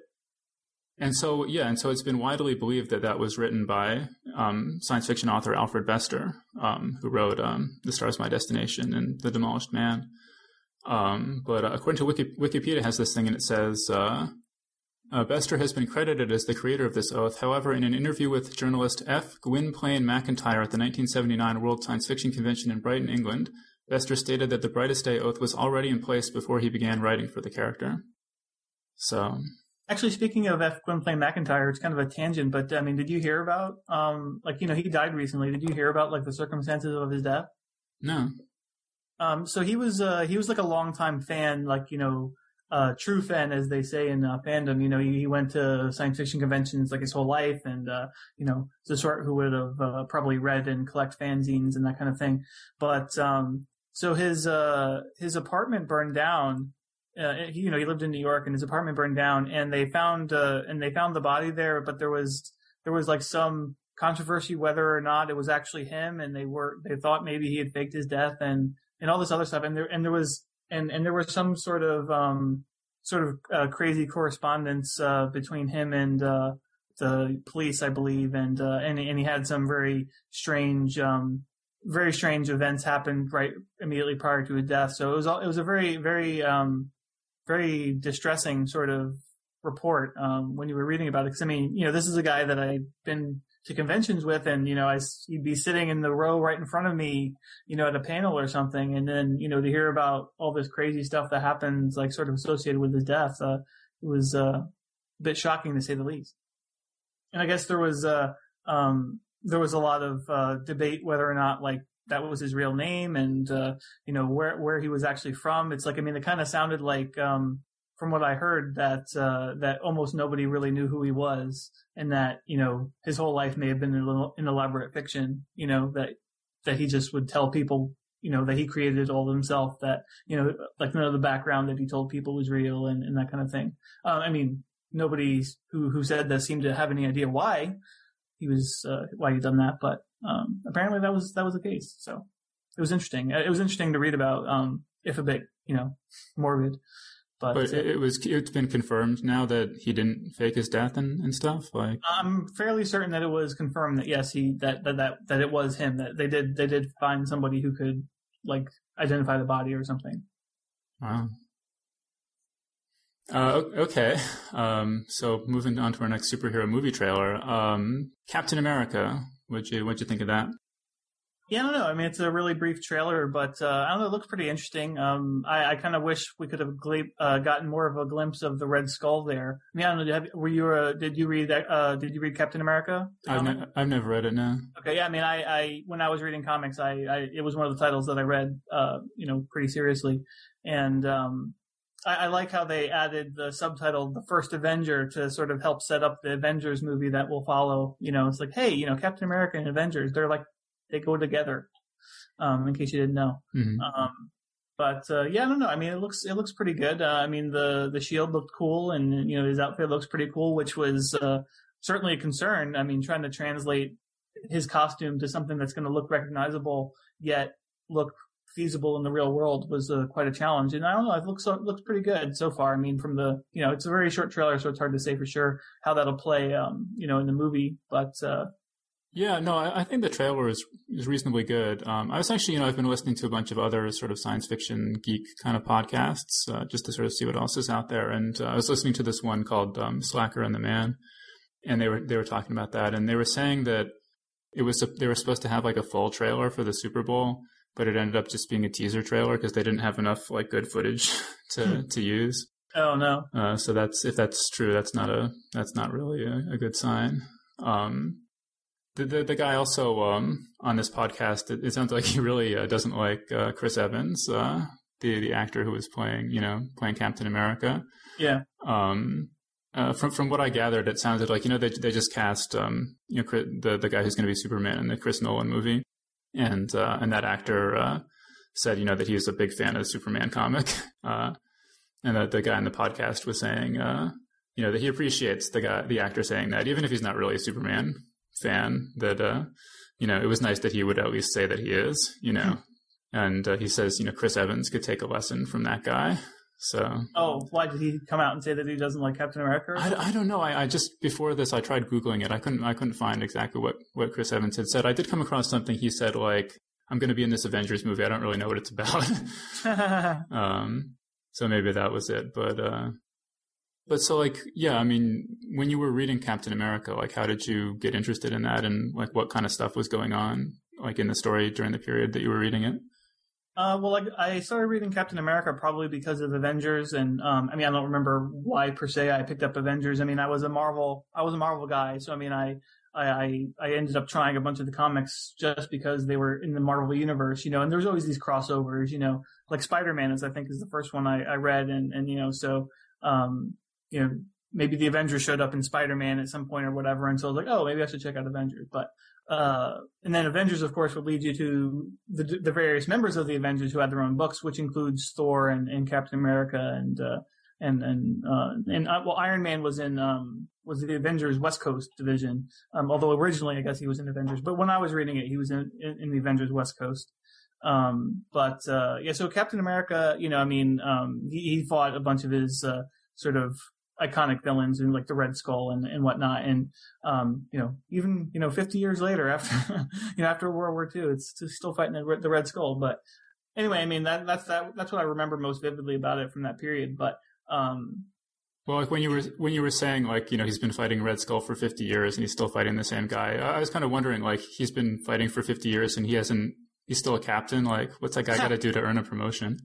And so, yeah, and so it's been widely believed that that was written by um, science fiction author Alfred Bester, um, who wrote um, "The Stars My Destination" and "The Demolished Man." Um, but uh, according to Wiki- Wikipedia, has this thing and it says uh, uh, Bester has been credited as the creator of this oath. However, in an interview with journalist F. Gwynplaine MacIntyre at the 1979 World Science Fiction Convention in Brighton, England, Bester stated that the Brightest Day oath was already in place before he began writing for the character. So, Actually, speaking of F. Gwynplaine MacIntyre, it's kind of a tangent, but I mean, did you hear about, um, like, you know, he died recently. Did you hear about, like, the circumstances of his death? no. Um, so he was, uh, he was like a longtime fan, like, you know, uh, true fan, as they say in uh, fandom. You know, he, he went to science fiction conventions like his whole life, and uh, you know, the sort who would have uh, probably read and collect fanzines and that kind of thing. But um, so his uh, his apartment burned down. Uh, you know, he lived in New York, and his apartment burned down, and they found uh, and they found the body there, but there was there was like some controversy whether or not it was actually him, and they were they thought maybe he had faked his death and and all this other stuff, and there and there was and and there was some sort of um, sort of uh, crazy correspondence uh, between him and uh, the police, I believe, and uh, and and he had some very strange, um, very strange events happened right immediately prior to his death. So it was all, it was a very very um, very distressing sort of report um, when you were reading about it. Because I mean, you know, this is a guy that I've been to conventions with, and you know, I he'd be sitting in the row right in front of me, you know, at a panel or something, and then you know to hear about all this crazy stuff that happens, like sort of associated with his death, uh, it was uh, a bit shocking to say the least. And I guess there was uh, um, there was a lot of uh, debate whether or not like that was his real name and uh, you know where where he was actually from. It's like I mean, it kind of sounded like um, from what I heard that uh, that almost nobody really knew who he was, and that you know his whole life may have been an, elaborate fiction. You know that that he just would tell people, you know, that he created all himself. That you know, like none of the background that he told people was real, and, and that kind of thing. Uh, I mean, nobody who who said that seemed to have any idea why he was uh, why he done that, but um, apparently that was that was the case. So it was interesting. It was interesting to read about, um, if a bit, you know, morbid. But, But it, it was it's been confirmed now that he didn't fake his death and, and stuff. Like, I'm fairly certain that it was confirmed that yes, he that, that that that it was him. That they did they did find somebody who could like identify the body or something. wow. Uh, okay, um, so moving on to our next superhero movie trailer, um, Captain America. What'd you what'd you think of that? Yeah, I don't know. I mean, it's a really brief trailer, but uh, I don't know. It looks pretty interesting. Um, I, I kind of wish we could have uh, gotten more of a glimpse of the Red Skull there. I mean, I don't know. Have, were you? Uh, did you read that? Uh, did you read Captain America? I've, ne- I've never read it now. Okay, yeah. I mean, I, I when I was reading comics, I, I it was one of the titles that I read, uh, you know, pretty seriously, and um, I, I like how they added the subtitle "The First Avenger" to sort of help set up the Avengers movie that will follow. You know, it's like, hey, you know, Captain America and Avengers, they're like they go together. Um, in case you didn't know. Mhm. Um, but uh, yeah, I don't know. I mean, it looks it looks pretty good. Uh, I mean, the the shield looked cool, and you know his outfit looks pretty cool, which was uh, certainly a concern. I mean, trying to translate his costume to something that's going to look recognizable yet look feasible in the real world was uh, quite a challenge. And I don't know, it looks it looks pretty good so far. I mean, from the you know, it's a very short trailer, so it's hard to say for sure how that'll play, um, you know, in the movie. But uh, Yeah, no, I, I think the trailer is is reasonably good. Um, I was actually, you know, I've been listening to a bunch of other sort of science fiction geek kind of podcasts uh, just to sort of see what else is out there. And uh, I was listening to this one called um, Slacker and the Man, and they were they were talking about that, and they were saying that it was they were supposed to have like a full trailer for the Super Bowl, but it ended up just being a teaser trailer because they didn't have enough like good footage to to use. oh no, Uh, so that's if that's true, that's not a that's not really a, a good sign. Um, the, the the guy also um, on this podcast, it, it sounds like he really uh, doesn't like uh, Chris Evans, uh, the the actor who was playing you know playing Captain America. yeah, Um, uh, from from what I gathered, it sounded like you know they they just cast um, you know the the guy who's going to be Superman in the Chris Nolan movie, and uh, and that actor uh, said you know that he was a big fan of the Superman comic, uh, and that the guy in the podcast was saying uh, you know that he appreciates the guy the actor saying that even if he's not really a Superman fan that uh, you know it was nice that he would at least say that he is you know, and uh, he says you know Chris Evans could take a lesson from that guy. So Oh, why did he come out and say that he doesn't like Captain America? I, I don't know. I, I just before this I tried googling it. I couldn't I couldn't find exactly what what Chris Evans had said. I did come across something he said like I'm going to be in this Avengers movie. I don't really know what it's about. um, so maybe that was it. But uh, but so like yeah, I mean, when you were reading Captain America, like how did you get interested in that, and like what kind of stuff was going on like in the story during the period that you were reading it? Uh, well, like I started reading Captain America probably because of Avengers, and um, I mean I don't remember why per se I picked up Avengers. I mean I was a Marvel, I was a Marvel guy, so I mean I I, I ended up trying a bunch of the comics just because they were in the Marvel universe, you know, and there's always these crossovers, you know, like Spider-Man is, I think, is the first one I, I read. And, and, you know, so, um, you know, maybe the Avengers showed up in Spider-Man at some point or whatever. And so I was like, oh, maybe I should check out Avengers. But, uh, and then Avengers, of course, would lead you to the, the various members of the Avengers who had their own books, which includes Thor and, and Captain America and, uh, and and uh, and uh, well, Iron Man was in um, was the Avengers West Coast division. Um, although originally, I guess he was in Avengers, but when I was reading it, he was in in, in the Avengers West Coast. Um, but uh, yeah, so Captain America, you know, I mean, um, he, he fought a bunch of his uh, sort of iconic villains and like the Red Skull and, and whatnot. And, um, you know, even, you know, 50 years later after, you know, after World War II, it's still fighting the, the Red Skull. But anyway, I mean, that, that's, that, that's what I remember most vividly about it from that period. But, um, well, like when you were when you were saying like you know he's been fighting Red Skull for 50 years and he's still fighting the same guy. I was kind of wondering like he's been fighting for 50 years and he hasn't he's still a captain. Like what's that guy got to do to earn a promotion?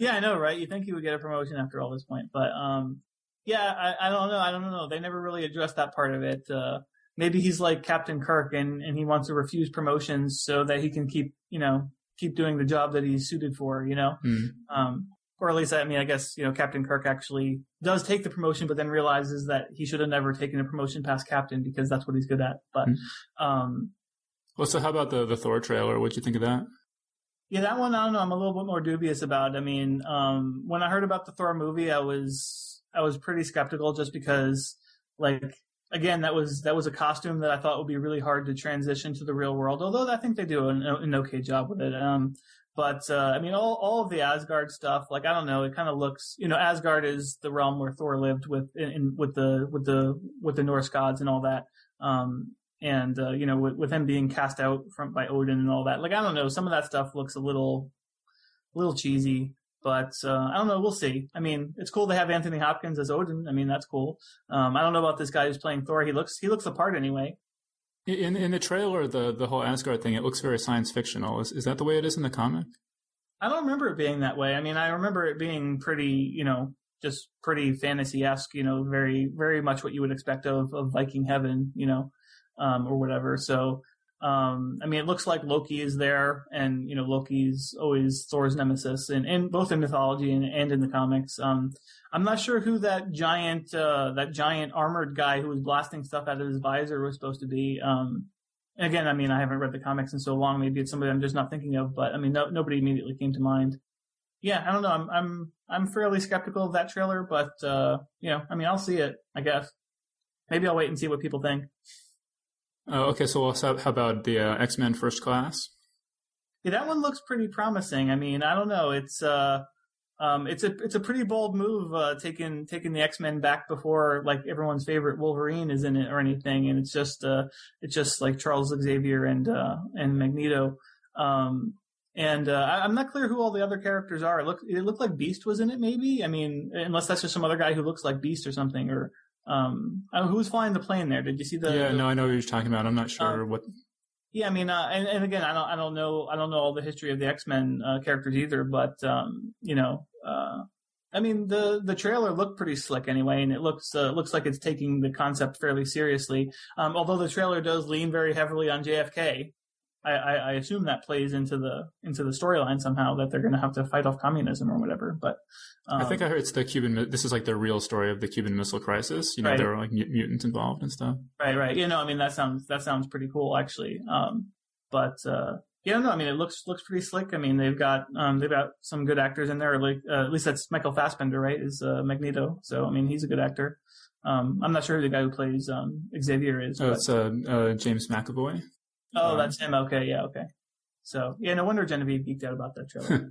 Yeah, I know, right? You think he would get a promotion after all this point, but um, yeah, I, I don't know. I don't know. They never really addressed that part of it. Uh, maybe he's like Captain Kirk and and he wants to refuse promotions so that he can keep you know keep doing the job that he's suited for. You know. Mm. Um, or at least I mean I guess you know Captain Kirk actually does take the promotion, but then realizes that he should have never taken a promotion past captain because that's what he's good at. But mm-hmm. um, well, so how about the the Thor trailer? What'd you think of that? Yeah, that one I don't know. I'm a little bit more dubious about. I mean, um, when I heard about the Thor movie, I was I was pretty skeptical just because like again that was that was a costume that I thought would be really hard to transition to the real world. Although I think they do an, an okay job with it. Um, but uh, I mean, all all of the Asgard stuff, like I don't know, it kind of looks, you know, Asgard is the realm where Thor lived with in, with the with the with the Norse gods and all that. Um, and uh, you know, with, with him being cast out from by Odin and all that, like I don't know, some of that stuff looks a little, a little cheesy. But uh, I don't know. We'll see. I mean, it's cool to have Anthony Hopkins as Odin. I mean, that's cool. Um, I don't know about this guy who's playing Thor. He looks he looks the part anyway. In in the trailer, the the whole Asgard thing, it looks very science fictional. Is is that the way it is in the comic? I don't remember it being that way. I mean, I remember it being pretty, you know, just pretty fantasy esque. You know, very very much what you would expect of of Viking heaven. You know, um, or whatever. So um, I mean, it looks like Loki is there, and you know, Loki's always Thor's nemesis, and, and both in mythology and, and in the comics. Um, I'm not sure who that giant, uh, that giant armored guy who was blasting stuff out of his visor was supposed to be. Um, again, I mean, I haven't read the comics in so long. Maybe it's somebody I'm just not thinking of, but I mean, no, nobody immediately came to mind. Yeah, I don't know. I'm, I'm, I'm fairly skeptical of that trailer, but, uh, you know, I mean, I'll see it, I guess. Maybe I'll wait and see what people think. Oh, okay. So, how about the uh, X Men First Class? Yeah, that one looks pretty promising. I mean, I don't know. It's uh, um, it's a it's a pretty bold move, uh, taking taking the X Men back before like everyone's favorite Wolverine is in it or anything, and it's just uh, it's just like Charles Xavier and uh, and Magneto. Um, and uh, I, am not clear who all the other characters are. It looked it looked like Beast was in it, maybe. I mean, unless that's just some other guy who looks like Beast or something, or um, uh, who was flying the plane there? Did you see the? Yeah, the, no, I know what you're talking about. I'm not sure um, what. Yeah, I mean, uh, and, and again, I don't, I don't know, I don't know all the history of the X Men uh, characters either, but um, you know, uh, I mean, the the trailer looked pretty slick anyway, and it looks uh, looks like it's taking the concept fairly seriously. Um, although the trailer does lean very heavily on JFK, I, I, I assume that plays into the into the storyline somehow that they're going to have to fight off communism or whatever. But um, I think I heard it's the Cuban. This is like the real story of the Cuban Missile Crisis. You know, right. there were like mutants involved and stuff. Right, right. You know, I mean, that sounds that sounds pretty cool actually. Um, but uh, yeah, no, I mean, it looks looks pretty slick. I mean, they've got um, they've got some good actors in there. Like uh, at least that's Michael Fassbender, right? Is uh, Magneto. So I mean, he's a good actor. Um, I'm not sure who the guy who plays um, Xavier is. Oh, but... it's uh, uh, James McAvoy. Oh, that's him. Okay, yeah, okay. So yeah, no wonder Genevieve geeked out about that trailer.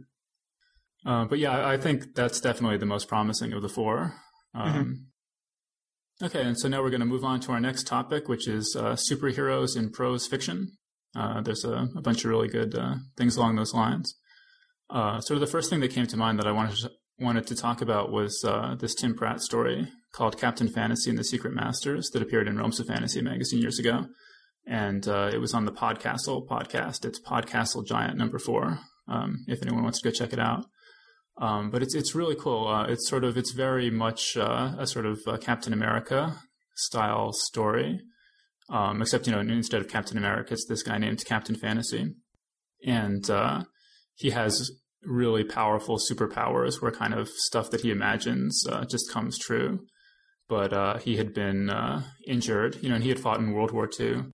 uh, but yeah, I think that's definitely the most promising of the four. Um, mm-hmm. Okay, and so now we're going to move on to our next topic, which is uh, superheroes in prose fiction. Uh, there's a, a, bunch of really good uh, things along those lines. Uh, sort of the first thing that came to mind that I wanted to, wanted to talk about was uh, this Tim Pratt story called Captain Fantasy and the Secret Masters that appeared in Realms of Fantasy magazine years ago. And uh, it was on the Podcastle podcast. It's Podcastle Giant number four. Um, if anyone wants to go check it out. Um, but it's it's really cool. Uh, it's sort of it's very much uh, a sort of uh, Captain America style story, um, except you know instead of Captain America, it's this guy named Captain Fantasy, and uh, he has really powerful superpowers where kind of stuff that he imagines uh, just comes true. But he had been injured, you know, and he had fought in World War II,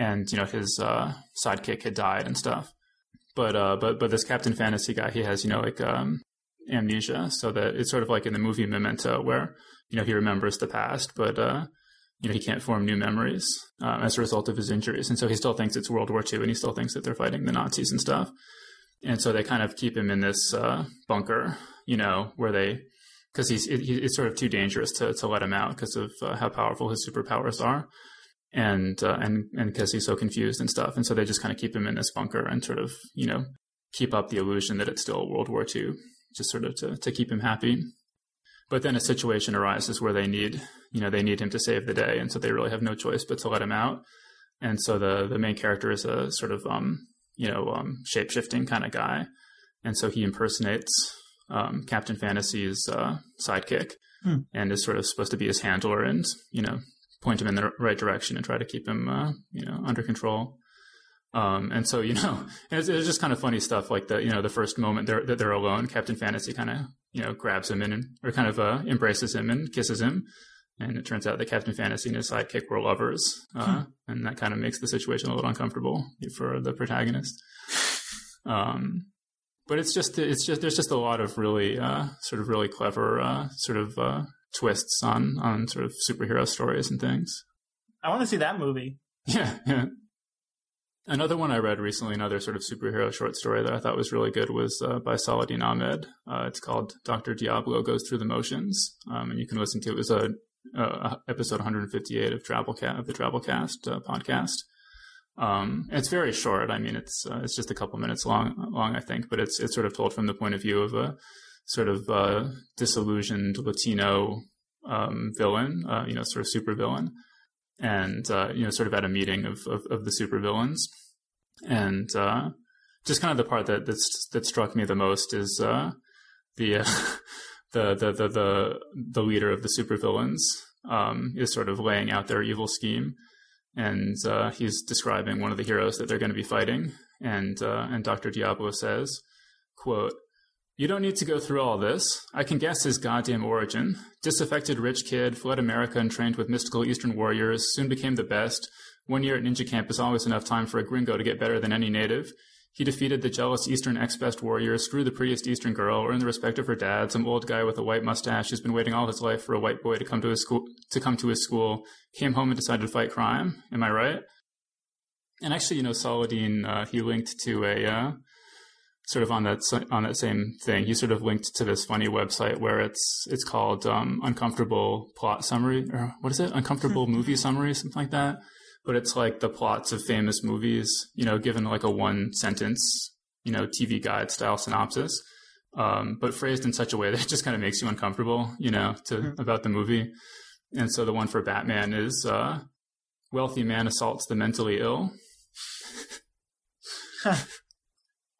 and you know his sidekick had died and stuff. But uh, but but this Captain Fantasy guy, he has you know like um, amnesia, so that it's sort of like in the movie Memento, where you know he remembers the past, but uh, you know he can't form new memories uh, as a result of his injuries, and so he still thinks it's World War II, and he still thinks that they're fighting the Nazis and stuff, and so they kind of keep him in this uh, bunker, you know, where they because he's it, it's sort of too dangerous to to let him out because of uh, how powerful his superpowers are. And uh, and and because he's so confused and stuff, and so they just kind of keep him in this bunker and sort of you know keep up the illusion that it's still World War II just sort of to, to keep him happy. But then a situation arises where they need, you know, they need him to save the day. And so they really have no choice but to let him out. And so the, the main character is a sort of, um, you know, um, shape shifting kind of guy. And so he impersonates, um, Captain Fantasy's, uh, sidekick hmm. and is sort of supposed to be his handler and, you know, point him in the right direction and try to keep him, uh, you know, under control. Um, and so, you know, it's, it's, just kind of funny stuff like the, you know, the first moment they're, that they're alone, Captain Fantasy kind of, you know, grabs him in and, or kind of, uh, embraces him and kisses him. And it turns out that Captain Fantasy and his sidekick were lovers. Uh, hmm. and that kind of makes the situation a little uncomfortable for the protagonist. Um, but it's just, it's just, there's just a lot of really, uh, sort of really clever, uh, sort of, uh, twists on, on sort of superhero stories and things. I want to see that movie. Yeah, yeah. Another one I read recently, another sort of superhero short story that I thought was really good, was uh, by Saladin Ahmed. Uh, it's called Doctor Diablo Goes Through the Motions, um, and you can listen to it. It was a, a episode 158 of Drabble of the Drabblecast uh, podcast. Um, it's very short. I mean, it's uh, it's just a couple minutes long, long I think, but it's it's sort of told from the point of view of a sort of uh, disillusioned Latino um, villain, uh, you know, sort of supervillain, and uh, you know, sort of at a meeting of of, of the supervillains, and uh, just kind of the part that that struck me the most is uh, the, the, the the the the leader of the supervillains um, is sort of laying out their evil scheme, and he's describing one of the heroes that they're going to be fighting, and and Doctor Diablo says, "quote." You don't need to go through all this. I can guess his goddamn origin. Disaffected rich kid, fled America and trained with mystical Eastern warriors, soon became the best. One year at ninja camp is always enough time for a gringo to get better than any native. He defeated the jealous Eastern ex-best warrior, screwed the prettiest Eastern girl, earned the respect of her dad, some old guy with a white mustache who's been waiting all his life for a white boy to come to his school, to come to his school, came home and decided to fight crime. Am I right? And actually, you know, Saladin, uh, he linked to a, uh, sort of on that on that same thing, he sort of linked to this funny website where it's it's called um, uncomfortable plot summary or what is it? Uncomfortable movie summary, something like that. But it's like the plots of famous movies, you know, given like a one sentence, you know, TV guide style synopsis, um, but phrased in such a way that it just kind of makes you uncomfortable, you know, to mm-hmm. about the movie. And so the one for Batman is uh, wealthy man assaults the mentally ill.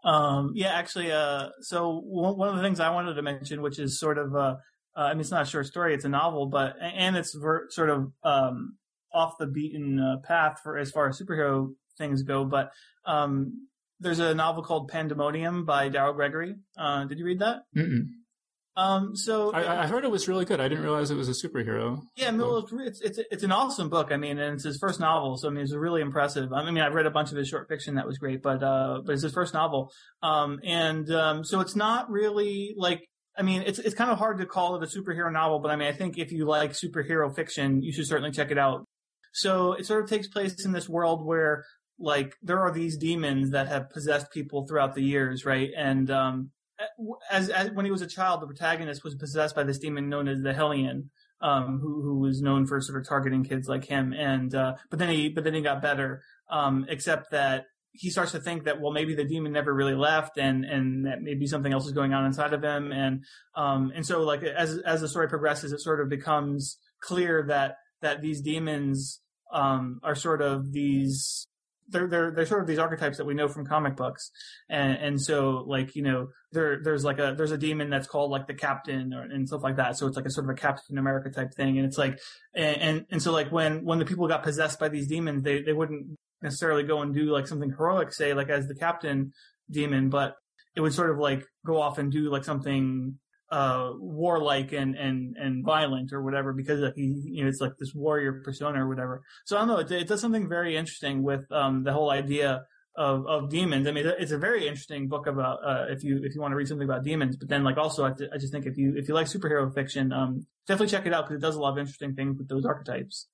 Um, yeah, actually, uh, so one of the things I wanted to mention, which is sort of, uh, uh, I mean, it's not a short story, it's a novel, but, and it's ver- sort of, um, off the beaten uh, path for as far as superhero things go, but, um, there's a novel called Pandemonium by Daryl Gregory. Uh, did you read that? Mm-mm. Um, so I, I, heard it was really good. I didn't realize it was a superhero. Yeah, no, it's, it's it's an awesome book. I mean, and it's his first novel, so I mean, it's really impressive. I mean, I've read a bunch of his short fiction that was great, but uh, but it's his first novel. Um, and um, so it's not really like I mean, it's it's kind of hard to call it a superhero novel, but I mean, I think if you like superhero fiction, you should certainly check it out. So it sort of takes place in this world where like there are these demons that have possessed people throughout the years, right? And um, as, as when he was a child, the protagonist was possessed by this demon known as the Hellion, um, who who was known for sort of targeting kids like him. And uh, but then he but then he got better. Um, except that he starts to think that well maybe the demon never really left and and that maybe something else is going on inside of him and um and so like as as the story progresses it sort of becomes clear that that these demons um are sort of these they're they're they're sort of these archetypes that we know from comic books, and and so like you know there there's like a there's a demon that's called like the Captain or and stuff like that. So it's like a sort of a Captain America type thing, and it's like and and, and so like when when the people got possessed by these demons, they they wouldn't necessarily go and do like something heroic, say like as the Captain demon, but it would sort of like go off and do like something uh, warlike and, and, and violent or whatever because he, you know, it's like this warrior persona or whatever. So I don't know. It, it does something very interesting with, um, the whole idea of, of demons. I mean, it's a very interesting book about, uh, if you, if you want to read something about demons, but then like also I, I just think if you, if you like superhero fiction, um, definitely check it out because it does a lot of interesting things with those archetypes.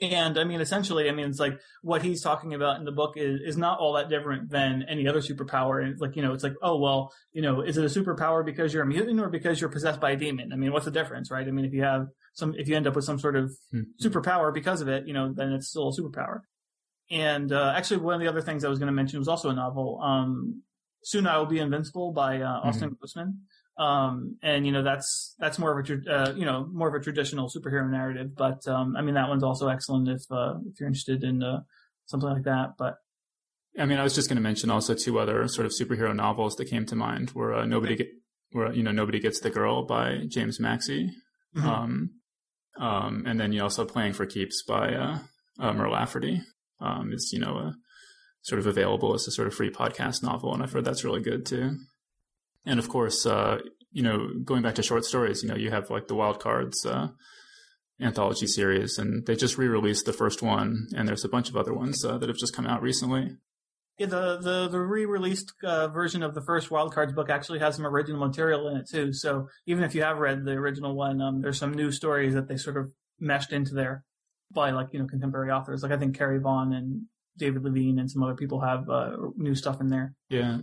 And I mean, essentially, I mean, it's like what he's talking about in the book is, is not all that different than any other superpower. And it's like, you know, it's like, oh, well, you know, is it a superpower because you're a mutant or because you're possessed by a demon? I mean, what's the difference, right? I mean, if you have some, if you end up with some sort of mm-hmm. superpower because of it, you know, then it's still a superpower. And, uh, actually, one of the other things I was going to mention was also a novel, um, Soon I Will Be Invincible by, uh, Austin mm-hmm. Grossman. Um, and you know, that's, that's more of a, uh, you know, more of a traditional superhero narrative. But, um, I mean, that one's also excellent if, uh, if you're interested in, uh, something like that. But, I mean, I was just going to mention also two other sort of superhero novels that came to mind were, uh, Nobody Get, where, you know, Nobody Gets the Girl by James Maxey. Mm-hmm. Um, um, and then you also Playing for Keeps by, uh, uh, Mur Lafferty, um, is, you know, a, sort of available as a sort of free podcast novel. And I've heard that's really good too. And of course, uh, you know, going back to short stories, you know, you have like the Wild Cards uh, anthology series, and they just re-released the first one, and there's a bunch of other ones uh, that have just come out recently. Yeah, the the, the re-released uh, version of the first Wild Cards book actually has some original material in it too. So even if you have read the original one, um, there's some new stories that they sort of meshed into there by like you know contemporary authors. Like I think Carrie Vaughn and David Levine and some other people have uh, new stuff in there. Yeah.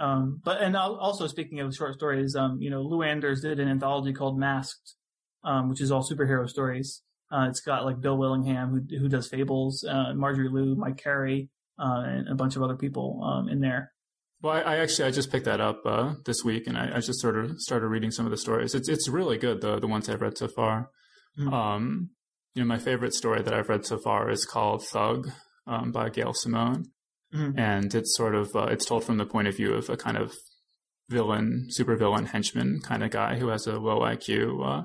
Um, but and also speaking of short stories, um, you know, Lou Anders did an anthology called Masked, um, which is all superhero stories. Uh, it's got like Bill Willingham who who does Fables, uh, Marjorie Liu, Mike Carey, uh, and a bunch of other people um, in there. Well, I, I, actually I just picked that up uh, this week, and I, I, just sort of started reading some of the stories. It's it's really good the the ones I've read so far. Mm-hmm. Um, you know, my favorite story that I've read so far is called Thug um, by Gail Simone, Mm-hmm. And it's sort of, uh, it's told from the point of view of a kind of villain, super villain henchman kind of guy who has a low IQ. Uh,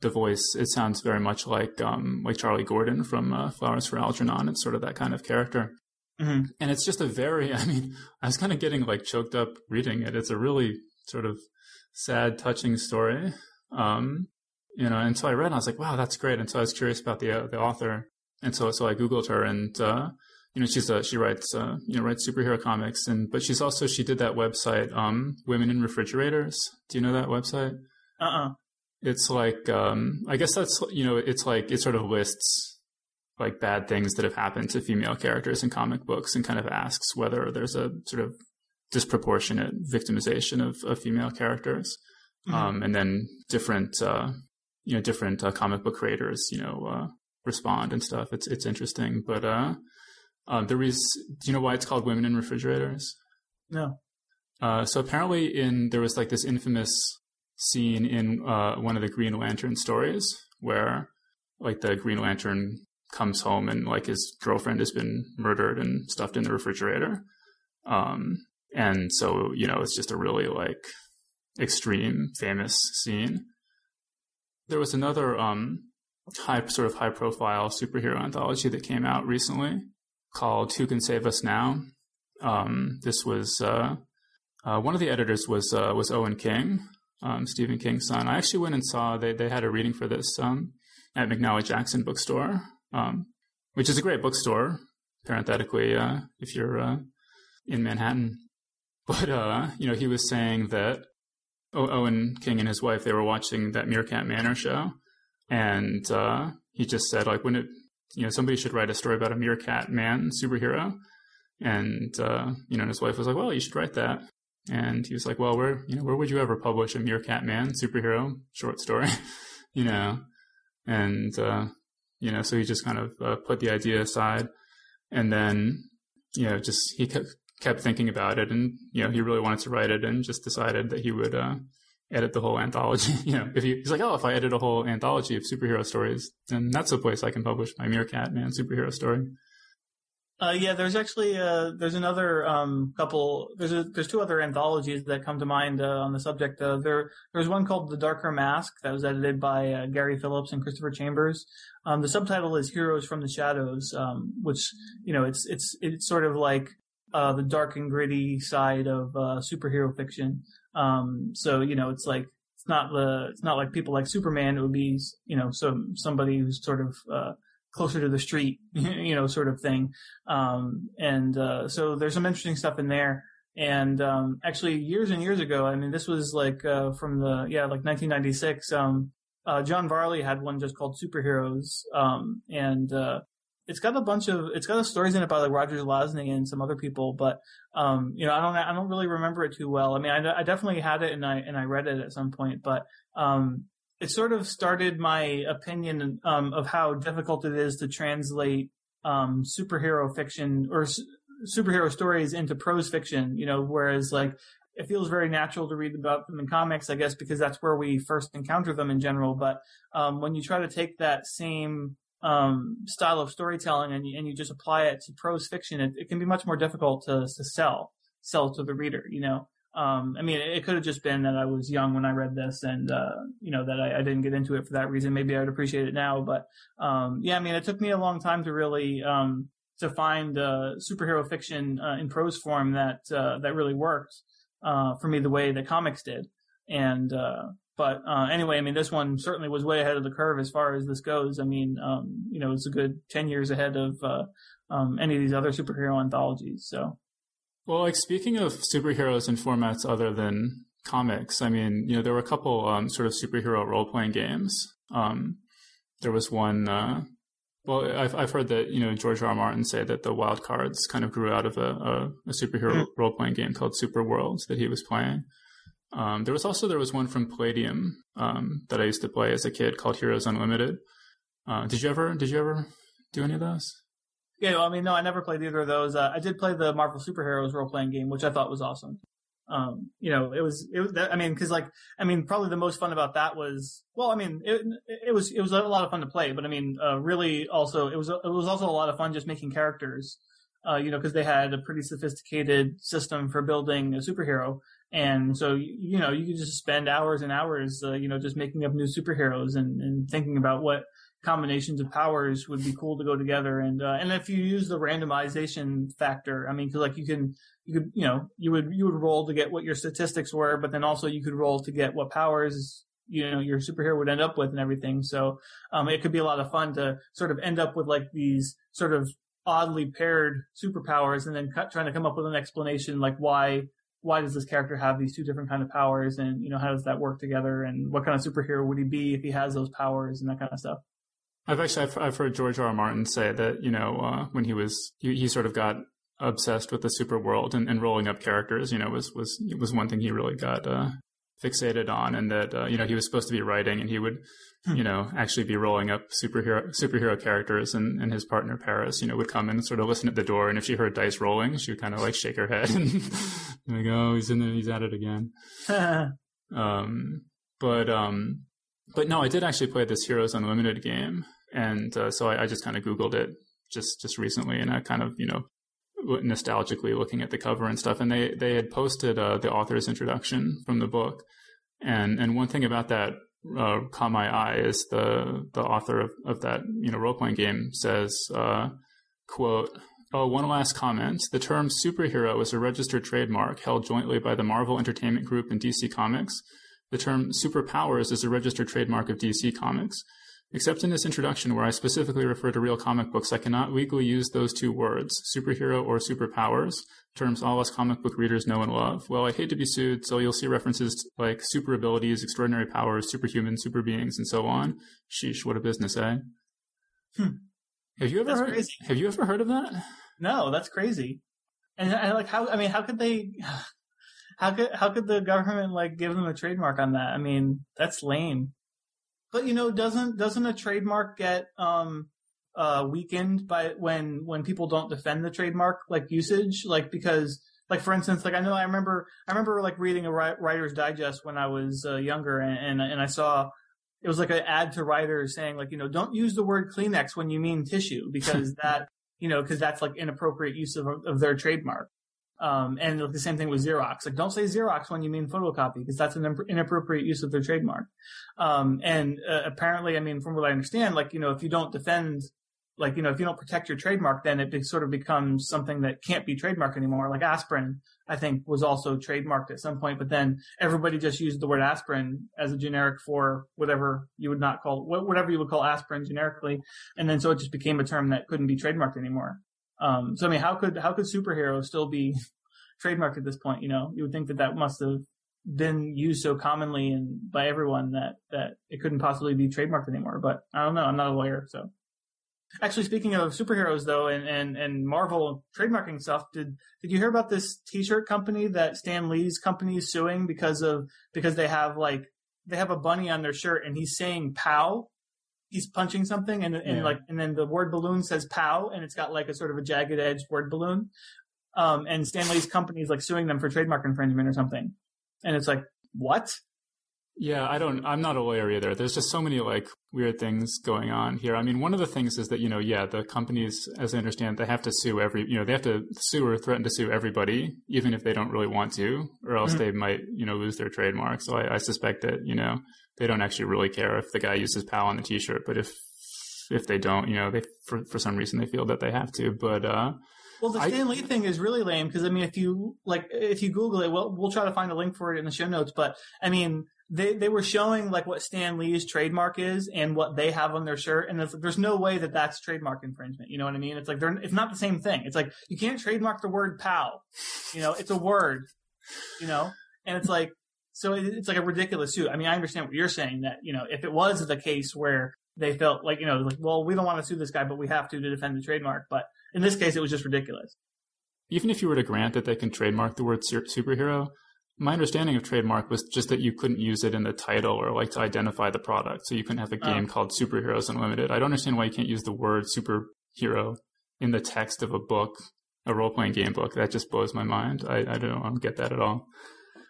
the voice, it sounds very much like, um, like Charlie Gordon from uh, Flowers for Algernon. It's sort of that kind of character. Mm-hmm. And it's just a very, I mean, I was kind of getting like choked up reading it. It's a really sort of sad, touching story. Um, you know, and so I read and I was like, wow, that's great. And so I was curious about the, uh, the author. And so, so I Googled her and, uh, you know, she's a, she writes, uh, you know, writes superhero comics and, but she's also, she did that website, um, Women in Refrigerators. Do you know that website? Uh-uh. It's like, um, I guess that's, you know, it's like, it sort of lists like bad things that have happened to female characters in comic books and kind of asks whether there's a sort of disproportionate victimization of, of female characters. Mm-hmm. Um, and then different, uh, you know, different uh, comic book creators, you know, uh, respond and stuff. It's, it's interesting, but, uh, uh, there is. Do you know why it's called Women in Refrigerators? No. Uh, so apparently, in there was like this infamous scene in uh, one of the Green Lantern stories where, like, the Green Lantern comes home and like his girlfriend has been murdered and stuffed in the refrigerator. Um, and so you know, it's just a really like extreme, famous scene. There was another um, high, sort of high profile superhero anthology that came out recently called Who Can Save Us Now. Um, this was uh, uh, one of the editors was uh, was Owen King, um, Stephen King's son. I actually went and saw they they had a reading for this um, at McNally Jackson Bookstore, um, which is a great bookstore. Parenthetically, uh, if you're uh, in Manhattan, but uh, you know he was saying that Owen King and his wife they were watching that Meerkat Manor show, and he just said like when it you know, somebody should write a story about a meerkat man superhero. And, uh, you know, and his wife was like, well, you should write that. And he was like, well, where, you know, where would you ever publish a meerkat man superhero short story? you know, and, uh, you know, so he just kind of uh, put the idea aside. And then you know, just he kept kept thinking about it, and you know, he really wanted to write it, and just decided that he would uh, edit the whole anthology. you know, if he, he's like, oh, if I edit a whole anthology of superhero stories, then that's a place I can publish my Meerkat Man superhero story. Uh, yeah, there's actually uh, there's another um, couple. There's a, there's two other anthologies that come to mind uh, on the subject. Uh, there there's one called The Darker Mask that was edited by uh, Gary Phillips and Christopher Chambers. Um, the subtitle is Heroes from the Shadows, um, which you know it's it's it's sort of like uh, the dark and gritty side of superhero fiction. Um, so you know it's like it's not the it's not like people like Superman. It would be you know some somebody who's sort of closer to the street, you know, sort of thing. Um, and uh, so there's some interesting stuff in there. And um, actually, years and years ago, I mean, this was like uh, from the yeah, like 1996. Um, uh, John Varley had one just called Superheroes, um, and uh, it's got a bunch of it's got the stories in it by like Roger Zelazny and some other people, but um, you know, I don't I don't really remember it too well. I mean, I, I definitely had it and I and I read it at some point, but um, it sort of started my opinion um, of how difficult it is to translate um, superhero fiction or s- superhero stories into prose fiction. You know, whereas like it feels very natural to read about them in comics, I guess, because that's where we first encounter them in general. But um, when you try to take that same um, style of storytelling and you, and you just apply it to prose fiction, it, it can be much more difficult to, to sell sell to the reader. You know, um, I mean, it could have just been that I was young when I read this, and uh, you know that I, I, didn't get into it for that reason. Maybe I would appreciate it now, but um, yeah, I mean, it took me a long time to really um, to find uh, superhero fiction uh, in prose form that uh, that really worked uh, for me the way that comics did. And uh, but anyway, I mean, this one certainly was way ahead of the curve as far as this goes. I mean, um, you know, it's a good ten years ahead of um, any of these other superhero anthologies. So. Well, like speaking of superheroes in formats other than comics, I mean, you know, there were a couple um, sort of superhero role playing games. Um, there was one. Uh, well, I've I've heard that you know George R. R. Martin say that the Wild Cards kind of grew out of a, a, a superhero mm. role playing game called Super Worlds that he was playing. Um, there was also there was one from Palladium um, that I used to play as a kid called Heroes Unlimited. Uh, did you ever did you ever do any of those? Yeah, well, I mean, no, I never played either of those. Uh, I did play the Marvel Superheroes role playing game, which I thought was awesome. Um, you know, it was, it was, I mean, cause like, I mean, probably the most fun about that was, well, I mean, it, it was, it was a lot of fun to play, but I mean, uh, really also, it was, it was also a lot of fun just making characters, uh, you know, cause they had a pretty sophisticated system for building a superhero. And so, you know, you could just spend hours and hours, uh, you know, just making up new superheroes and, and thinking about what, combinations of powers would be cool to go together. And uh, and if you use the randomization factor, I mean, because like you can you could you know you would you would roll to get what your statistics were, but then also you could roll to get what powers you know your superhero would end up with and everything. So um, it could be a lot of fun to sort of end up with like these sort of oddly paired superpowers, and then trying to come up with an explanation like why why does this character have these two different kind of powers and you know how does that work together and what kind of superhero would he be if he has those powers and that kind of stuff I've actually I've, I've heard George R. R. Martin say that you know uh, when he was he, he, sort of got obsessed with the super world and, and, rolling up characters you know was was was one thing he really got uh, fixated on and that uh, you know he was supposed to be writing and he would hmm. you know actually be rolling up superhero superhero characters and, and his partner Parris you know would come and sort of listen at the door and if she heard dice rolling she would kind of like shake her head and like oh he's in there he's at it again um but um but no, I did actually play this Heroes Unlimited game, and uh, so I, I just kind of Googled it just just recently, and I kind of you know nostalgically looking at the cover and stuff, and they they had posted uh, the author's introduction from the book, and and one thing about that uh, caught my eye is the the author of, of that you know role playing game says uh, quote. Oh, one last comment. The term superhero is a registered trademark held jointly by the Marvel Entertainment Group and DC Comics the term superpowers is a registered trademark of DC Comics. Except in this introduction, where I specifically refer to real comic books, I cannot legally use those two words, superhero or superpowers, terms all us comic book readers know and love. Well, I hate to be sued, so you'll see references like super abilities, extraordinary powers, superhuman, super beings, and so on. Sheesh, what a business, eh? Hmm. Have you ever that's heard? Crazy. Have you ever heard of that? No, that's crazy. And I like how I mean, how could they? How could how could the government like give them a trademark on that? I mean, that's lame. But you know, doesn't doesn't a trademark get um uh, weakened by when when people don't defend the trademark like usage, like because like for instance, like I know I remember I remember like reading a Writer's Digest when I was uh, younger, and, and and I saw it was like an ad to writers saying like you know don't use the word Kleenex when you mean tissue because that you know because that's like inappropriate use of of their trademark. Um, and the same thing with Xerox. Like, don't say Xerox when you mean photocopy because that's an inappropriate use of their trademark. Um, and uh, apparently, I mean, from what I understand, like, you know, if you don't defend like you know if you don't protect your trademark then it sort of becomes something that can't be trademarked anymore like aspirin i think was also trademarked at some point but then everybody just used the word aspirin as a generic for whatever you would not call whatever you would call aspirin generically and then so it just became a term that couldn't be trademarked anymore um, so i mean how could how could superhero still be trademarked at this point you know? You would think that that must have been used so commonly and by everyone that that it couldn't possibly be trademarked anymore but i don't know. I'm not a lawyer so. Actually, speaking of superheroes though, and, and, and Marvel trademarking stuff, did did you hear about this T-shirt company that Stan Lee's company is suing because of because they have like they have a bunny on their shirt and he's saying "pow," he's punching something and and yeah. like and then the word balloon says "pow" and it's got like a sort of a jagged edge word balloon, um, and Stan Lee's company is like suing them for trademark infringement or something, and it's like what? Yeah, I don't, I'm not a lawyer either. There's just so many like weird things going on here. I mean, one of the things is that, you know, yeah, the companies, as I understand, they have to sue every, you know, they have to sue or threaten to sue everybody, even if they don't really want to, or else mm-hmm. they might, you know, lose their trademark. So I, I suspect that, you know, they don't actually really care if the guy uses PAL on the t-shirt, but if, if they don't, you know, they, for, for some reason they feel that they have to, but, uh, well, the Stan Lee thing is really lame because I mean, if you like, if you Google it, we'll we'll try to find a link for it in the show notes. But I mean, they they were showing like what Stan Lee's trademark is and what they have on their shirt, and there's no way that that's trademark infringement. You know what I mean? It's like they're it's not the same thing. It's like you can't trademark the word "pal." You know, it's a word. You know, and it's like so it's like a ridiculous suit. I mean, I understand what you're saying that you know if it was the case where they felt like you know like well we don't want to sue this guy but we have to to defend the trademark, but in this case it was just ridiculous. Even if you were to grant that they can trademark the word superhero, my understanding of trademark was just that you couldn't use it in the title or like to identify the product. So you couldn't have a game oh. called Superheroes Unlimited. I don't understand why you can't use the word superhero in the text of a book, a role playing game book. That just blows my mind. I, I don't, I don't get that at all.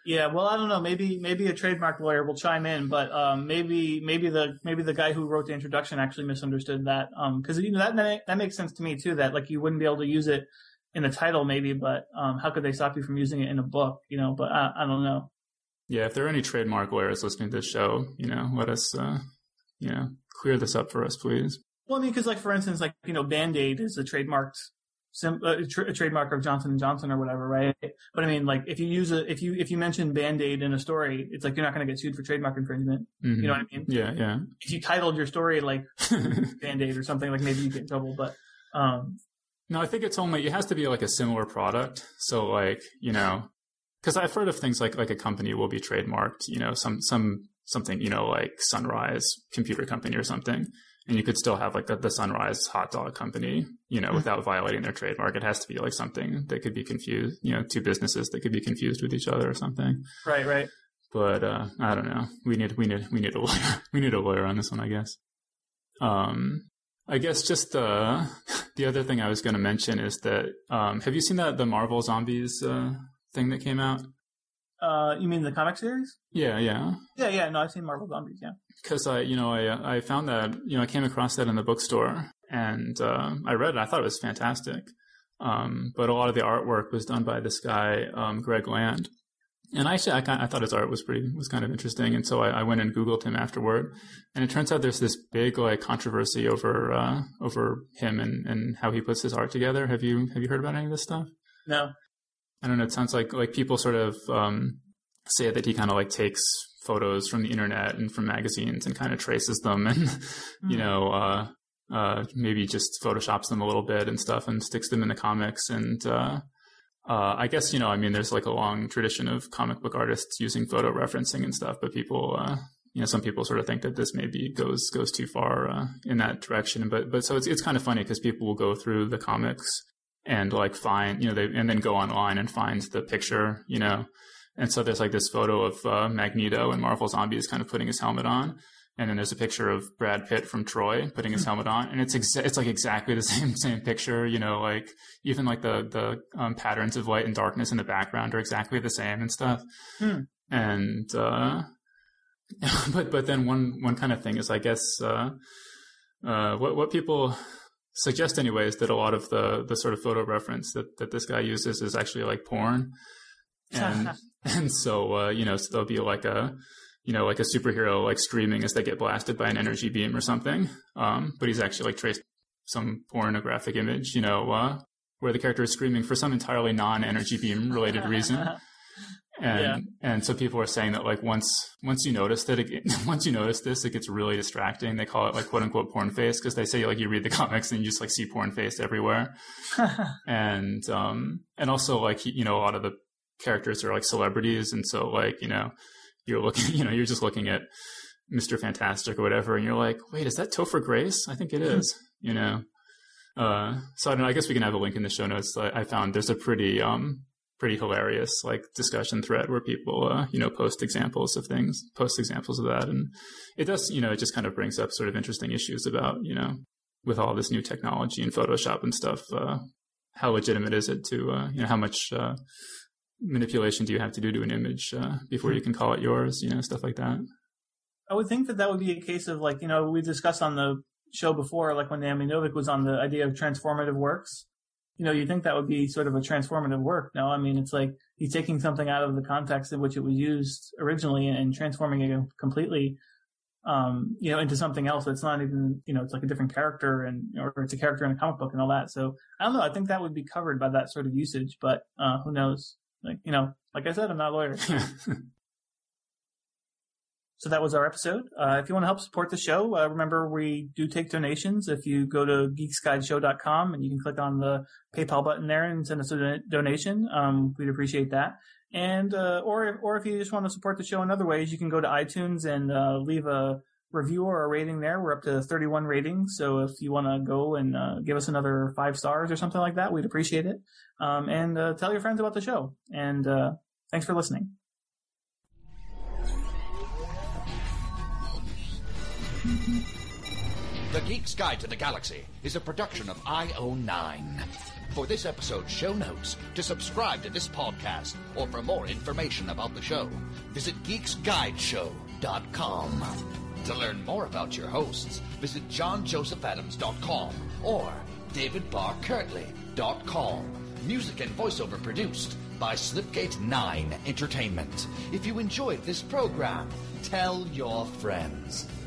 Yeah, well, I don't know. Maybe maybe a trademark lawyer will chime in, but um, maybe maybe the maybe the guy who wrote the introduction actually misunderstood that because um, you know that that makes sense to me too. That like you wouldn't be able to use it in the title maybe, but um, how could they stop you from using it in a book? You know, but I, I don't know. Yeah, if there are any trademark lawyers listening to this show, you know, let us, uh, you know, clear this up for us, please. Well, I mean, because like for instance, like you know, Band Aid is a trademarked sim- uh, tra- a trademark of Johnson and Johnson or whatever, right? But I mean, like if you use a if you if you mention Band Aid in a story, it's like you're not going to get sued for trademark infringement. Mm-hmm. You know what I mean? Yeah, yeah. If you titled your story like Band Aid or something, like maybe you get in trouble. But um, no, I think it's only it has to be like a similar product. So like you know, because I've heard of things like like a company will be trademarked. You know, some some something you know like Sunrise Computer Company or something, and you could still have like the, the Sunrise Hot Dog Company. You know, mm-hmm. without violating their trademark. It has to be like something that could be confused. You know, two businesses that could be confused with each other or something. Right. Right. But uh, I don't know. We need we need we need a lawyer. we need a lawyer on this one, I guess. Um, I guess just uh, the other thing I was going to mention is that um, have you seen that the Marvel Zombies uh, thing that came out? Uh, you mean the comic series? Yeah, yeah, yeah, yeah. No, I've seen Marvel Zombies. Yeah, because I, you know, I I found that you know I came across that in the bookstore and uh, I read it. I thought it was fantastic. Um, but a lot of the artwork was done by this guy, um, Greg Land, and I actually, I, kind, I thought his art was pretty was kind of interesting, and so I, I, went and Googled him afterward. And it turns out there's this big like controversy over uh, over him and, and how he puts his art together. Have you have you heard about any of this stuff? No. I don't know. It sounds like like people sort of um, say that he kind of like takes photos from the internet and from magazines and kind of traces them, and mm-hmm. you know, uh, uh, maybe just photoshops them a little bit and stuff, and sticks them in the comics and uh, uh, I guess you know, I mean, there's like a long tradition of comic book artists using photo referencing and stuff, but people, uh, you know, some people sort of think that this maybe goes goes too far uh, in that direction. But but so it's it's kind of funny because people will go through the comics and like find you know they and then go online and find the picture, you know, and so there's like this photo of uh, Magneto and Marvel Zombies kind of putting his helmet on. and then there's a picture of Brad Pitt from Troy putting his helmet on, and it's exa- it's like exactly the same same picture. You know, like even like the the um, patterns of light and darkness in the background are exactly the same and stuff. Hmm. And uh, but but then one one kind of thing is, I guess, uh, uh, what what people suggest anyways that a lot of the the sort of photo reference that that this guy uses is actually like porn, and and so uh, you know so there'll be like a you know, like a superhero like screaming as they get blasted by an energy beam or something. Um, but he's actually like traced some pornographic image, you know, uh, where the character is screaming for some entirely non-energy beam related reason. And Yeah. and so people are saying that like once once you notice that it, once you notice this, it gets really distracting. They call it like quote unquote porn face because they say like you read the comics and you just like see porn face everywhere. and um and also like you know a lot of the characters are like celebrities and so like you know you're looking you know you're just looking at Mr. Fantastic or whatever and you're like wait is that Topher Grace I think it is you know uh so I don't know I guess we can have a link in the show notes I, I found there's a pretty um pretty hilarious like discussion thread where people uh you know post examples of things post examples of that. And it does you know it just kind of brings up sort of interesting issues about you know with all this new technology and Photoshop and stuff uh how legitimate is it to uh, you know how much uh, manipulation do you have to do to an image uh, before you can call it yours you know stuff like that? I would think that that would be a case of like, you know, we discussed on the show before, like when Naomi Novik was on the idea of transformative works. You know, you think that would be sort of a transformative work. No, I mean, it's like he's taking something out of the context in which it was used originally and transforming it completely, um, you know, into something else. It's not even, you know, it's like a different character and, or it's a character in a comic book and all that. So I don't know. I think that would be covered by that sort of usage, but, uh, who knows? Like, you know, like I said, I'm not a lawyer. So that was our episode. Uh, if you want to help support the show, uh, remember we do take donations. If you go to geeksguideshow.com and you can click on the PayPal button there and send us a don- donation, um, we'd appreciate that. And uh, or or if you just want to support the show in other ways, you can go to iTunes and uh, leave a review or a rating there. We're up to 31 ratings, so if you want to go and uh, give us another five stars or something like that, we'd appreciate it. Um, and uh, tell your friends about the show. And thanks for listening. The Geek's Guide to the Galaxy is a production of IO9. For this episode's show notes, to subscribe to this podcast, or for more information about the show, visit geeksguideshow.com. To learn more about your hosts, visit johnjosephadams.com or davidbarrkirtley.com. Music and voiceover produced by Slipgate 9 Entertainment. If you enjoyed this program, tell your friends.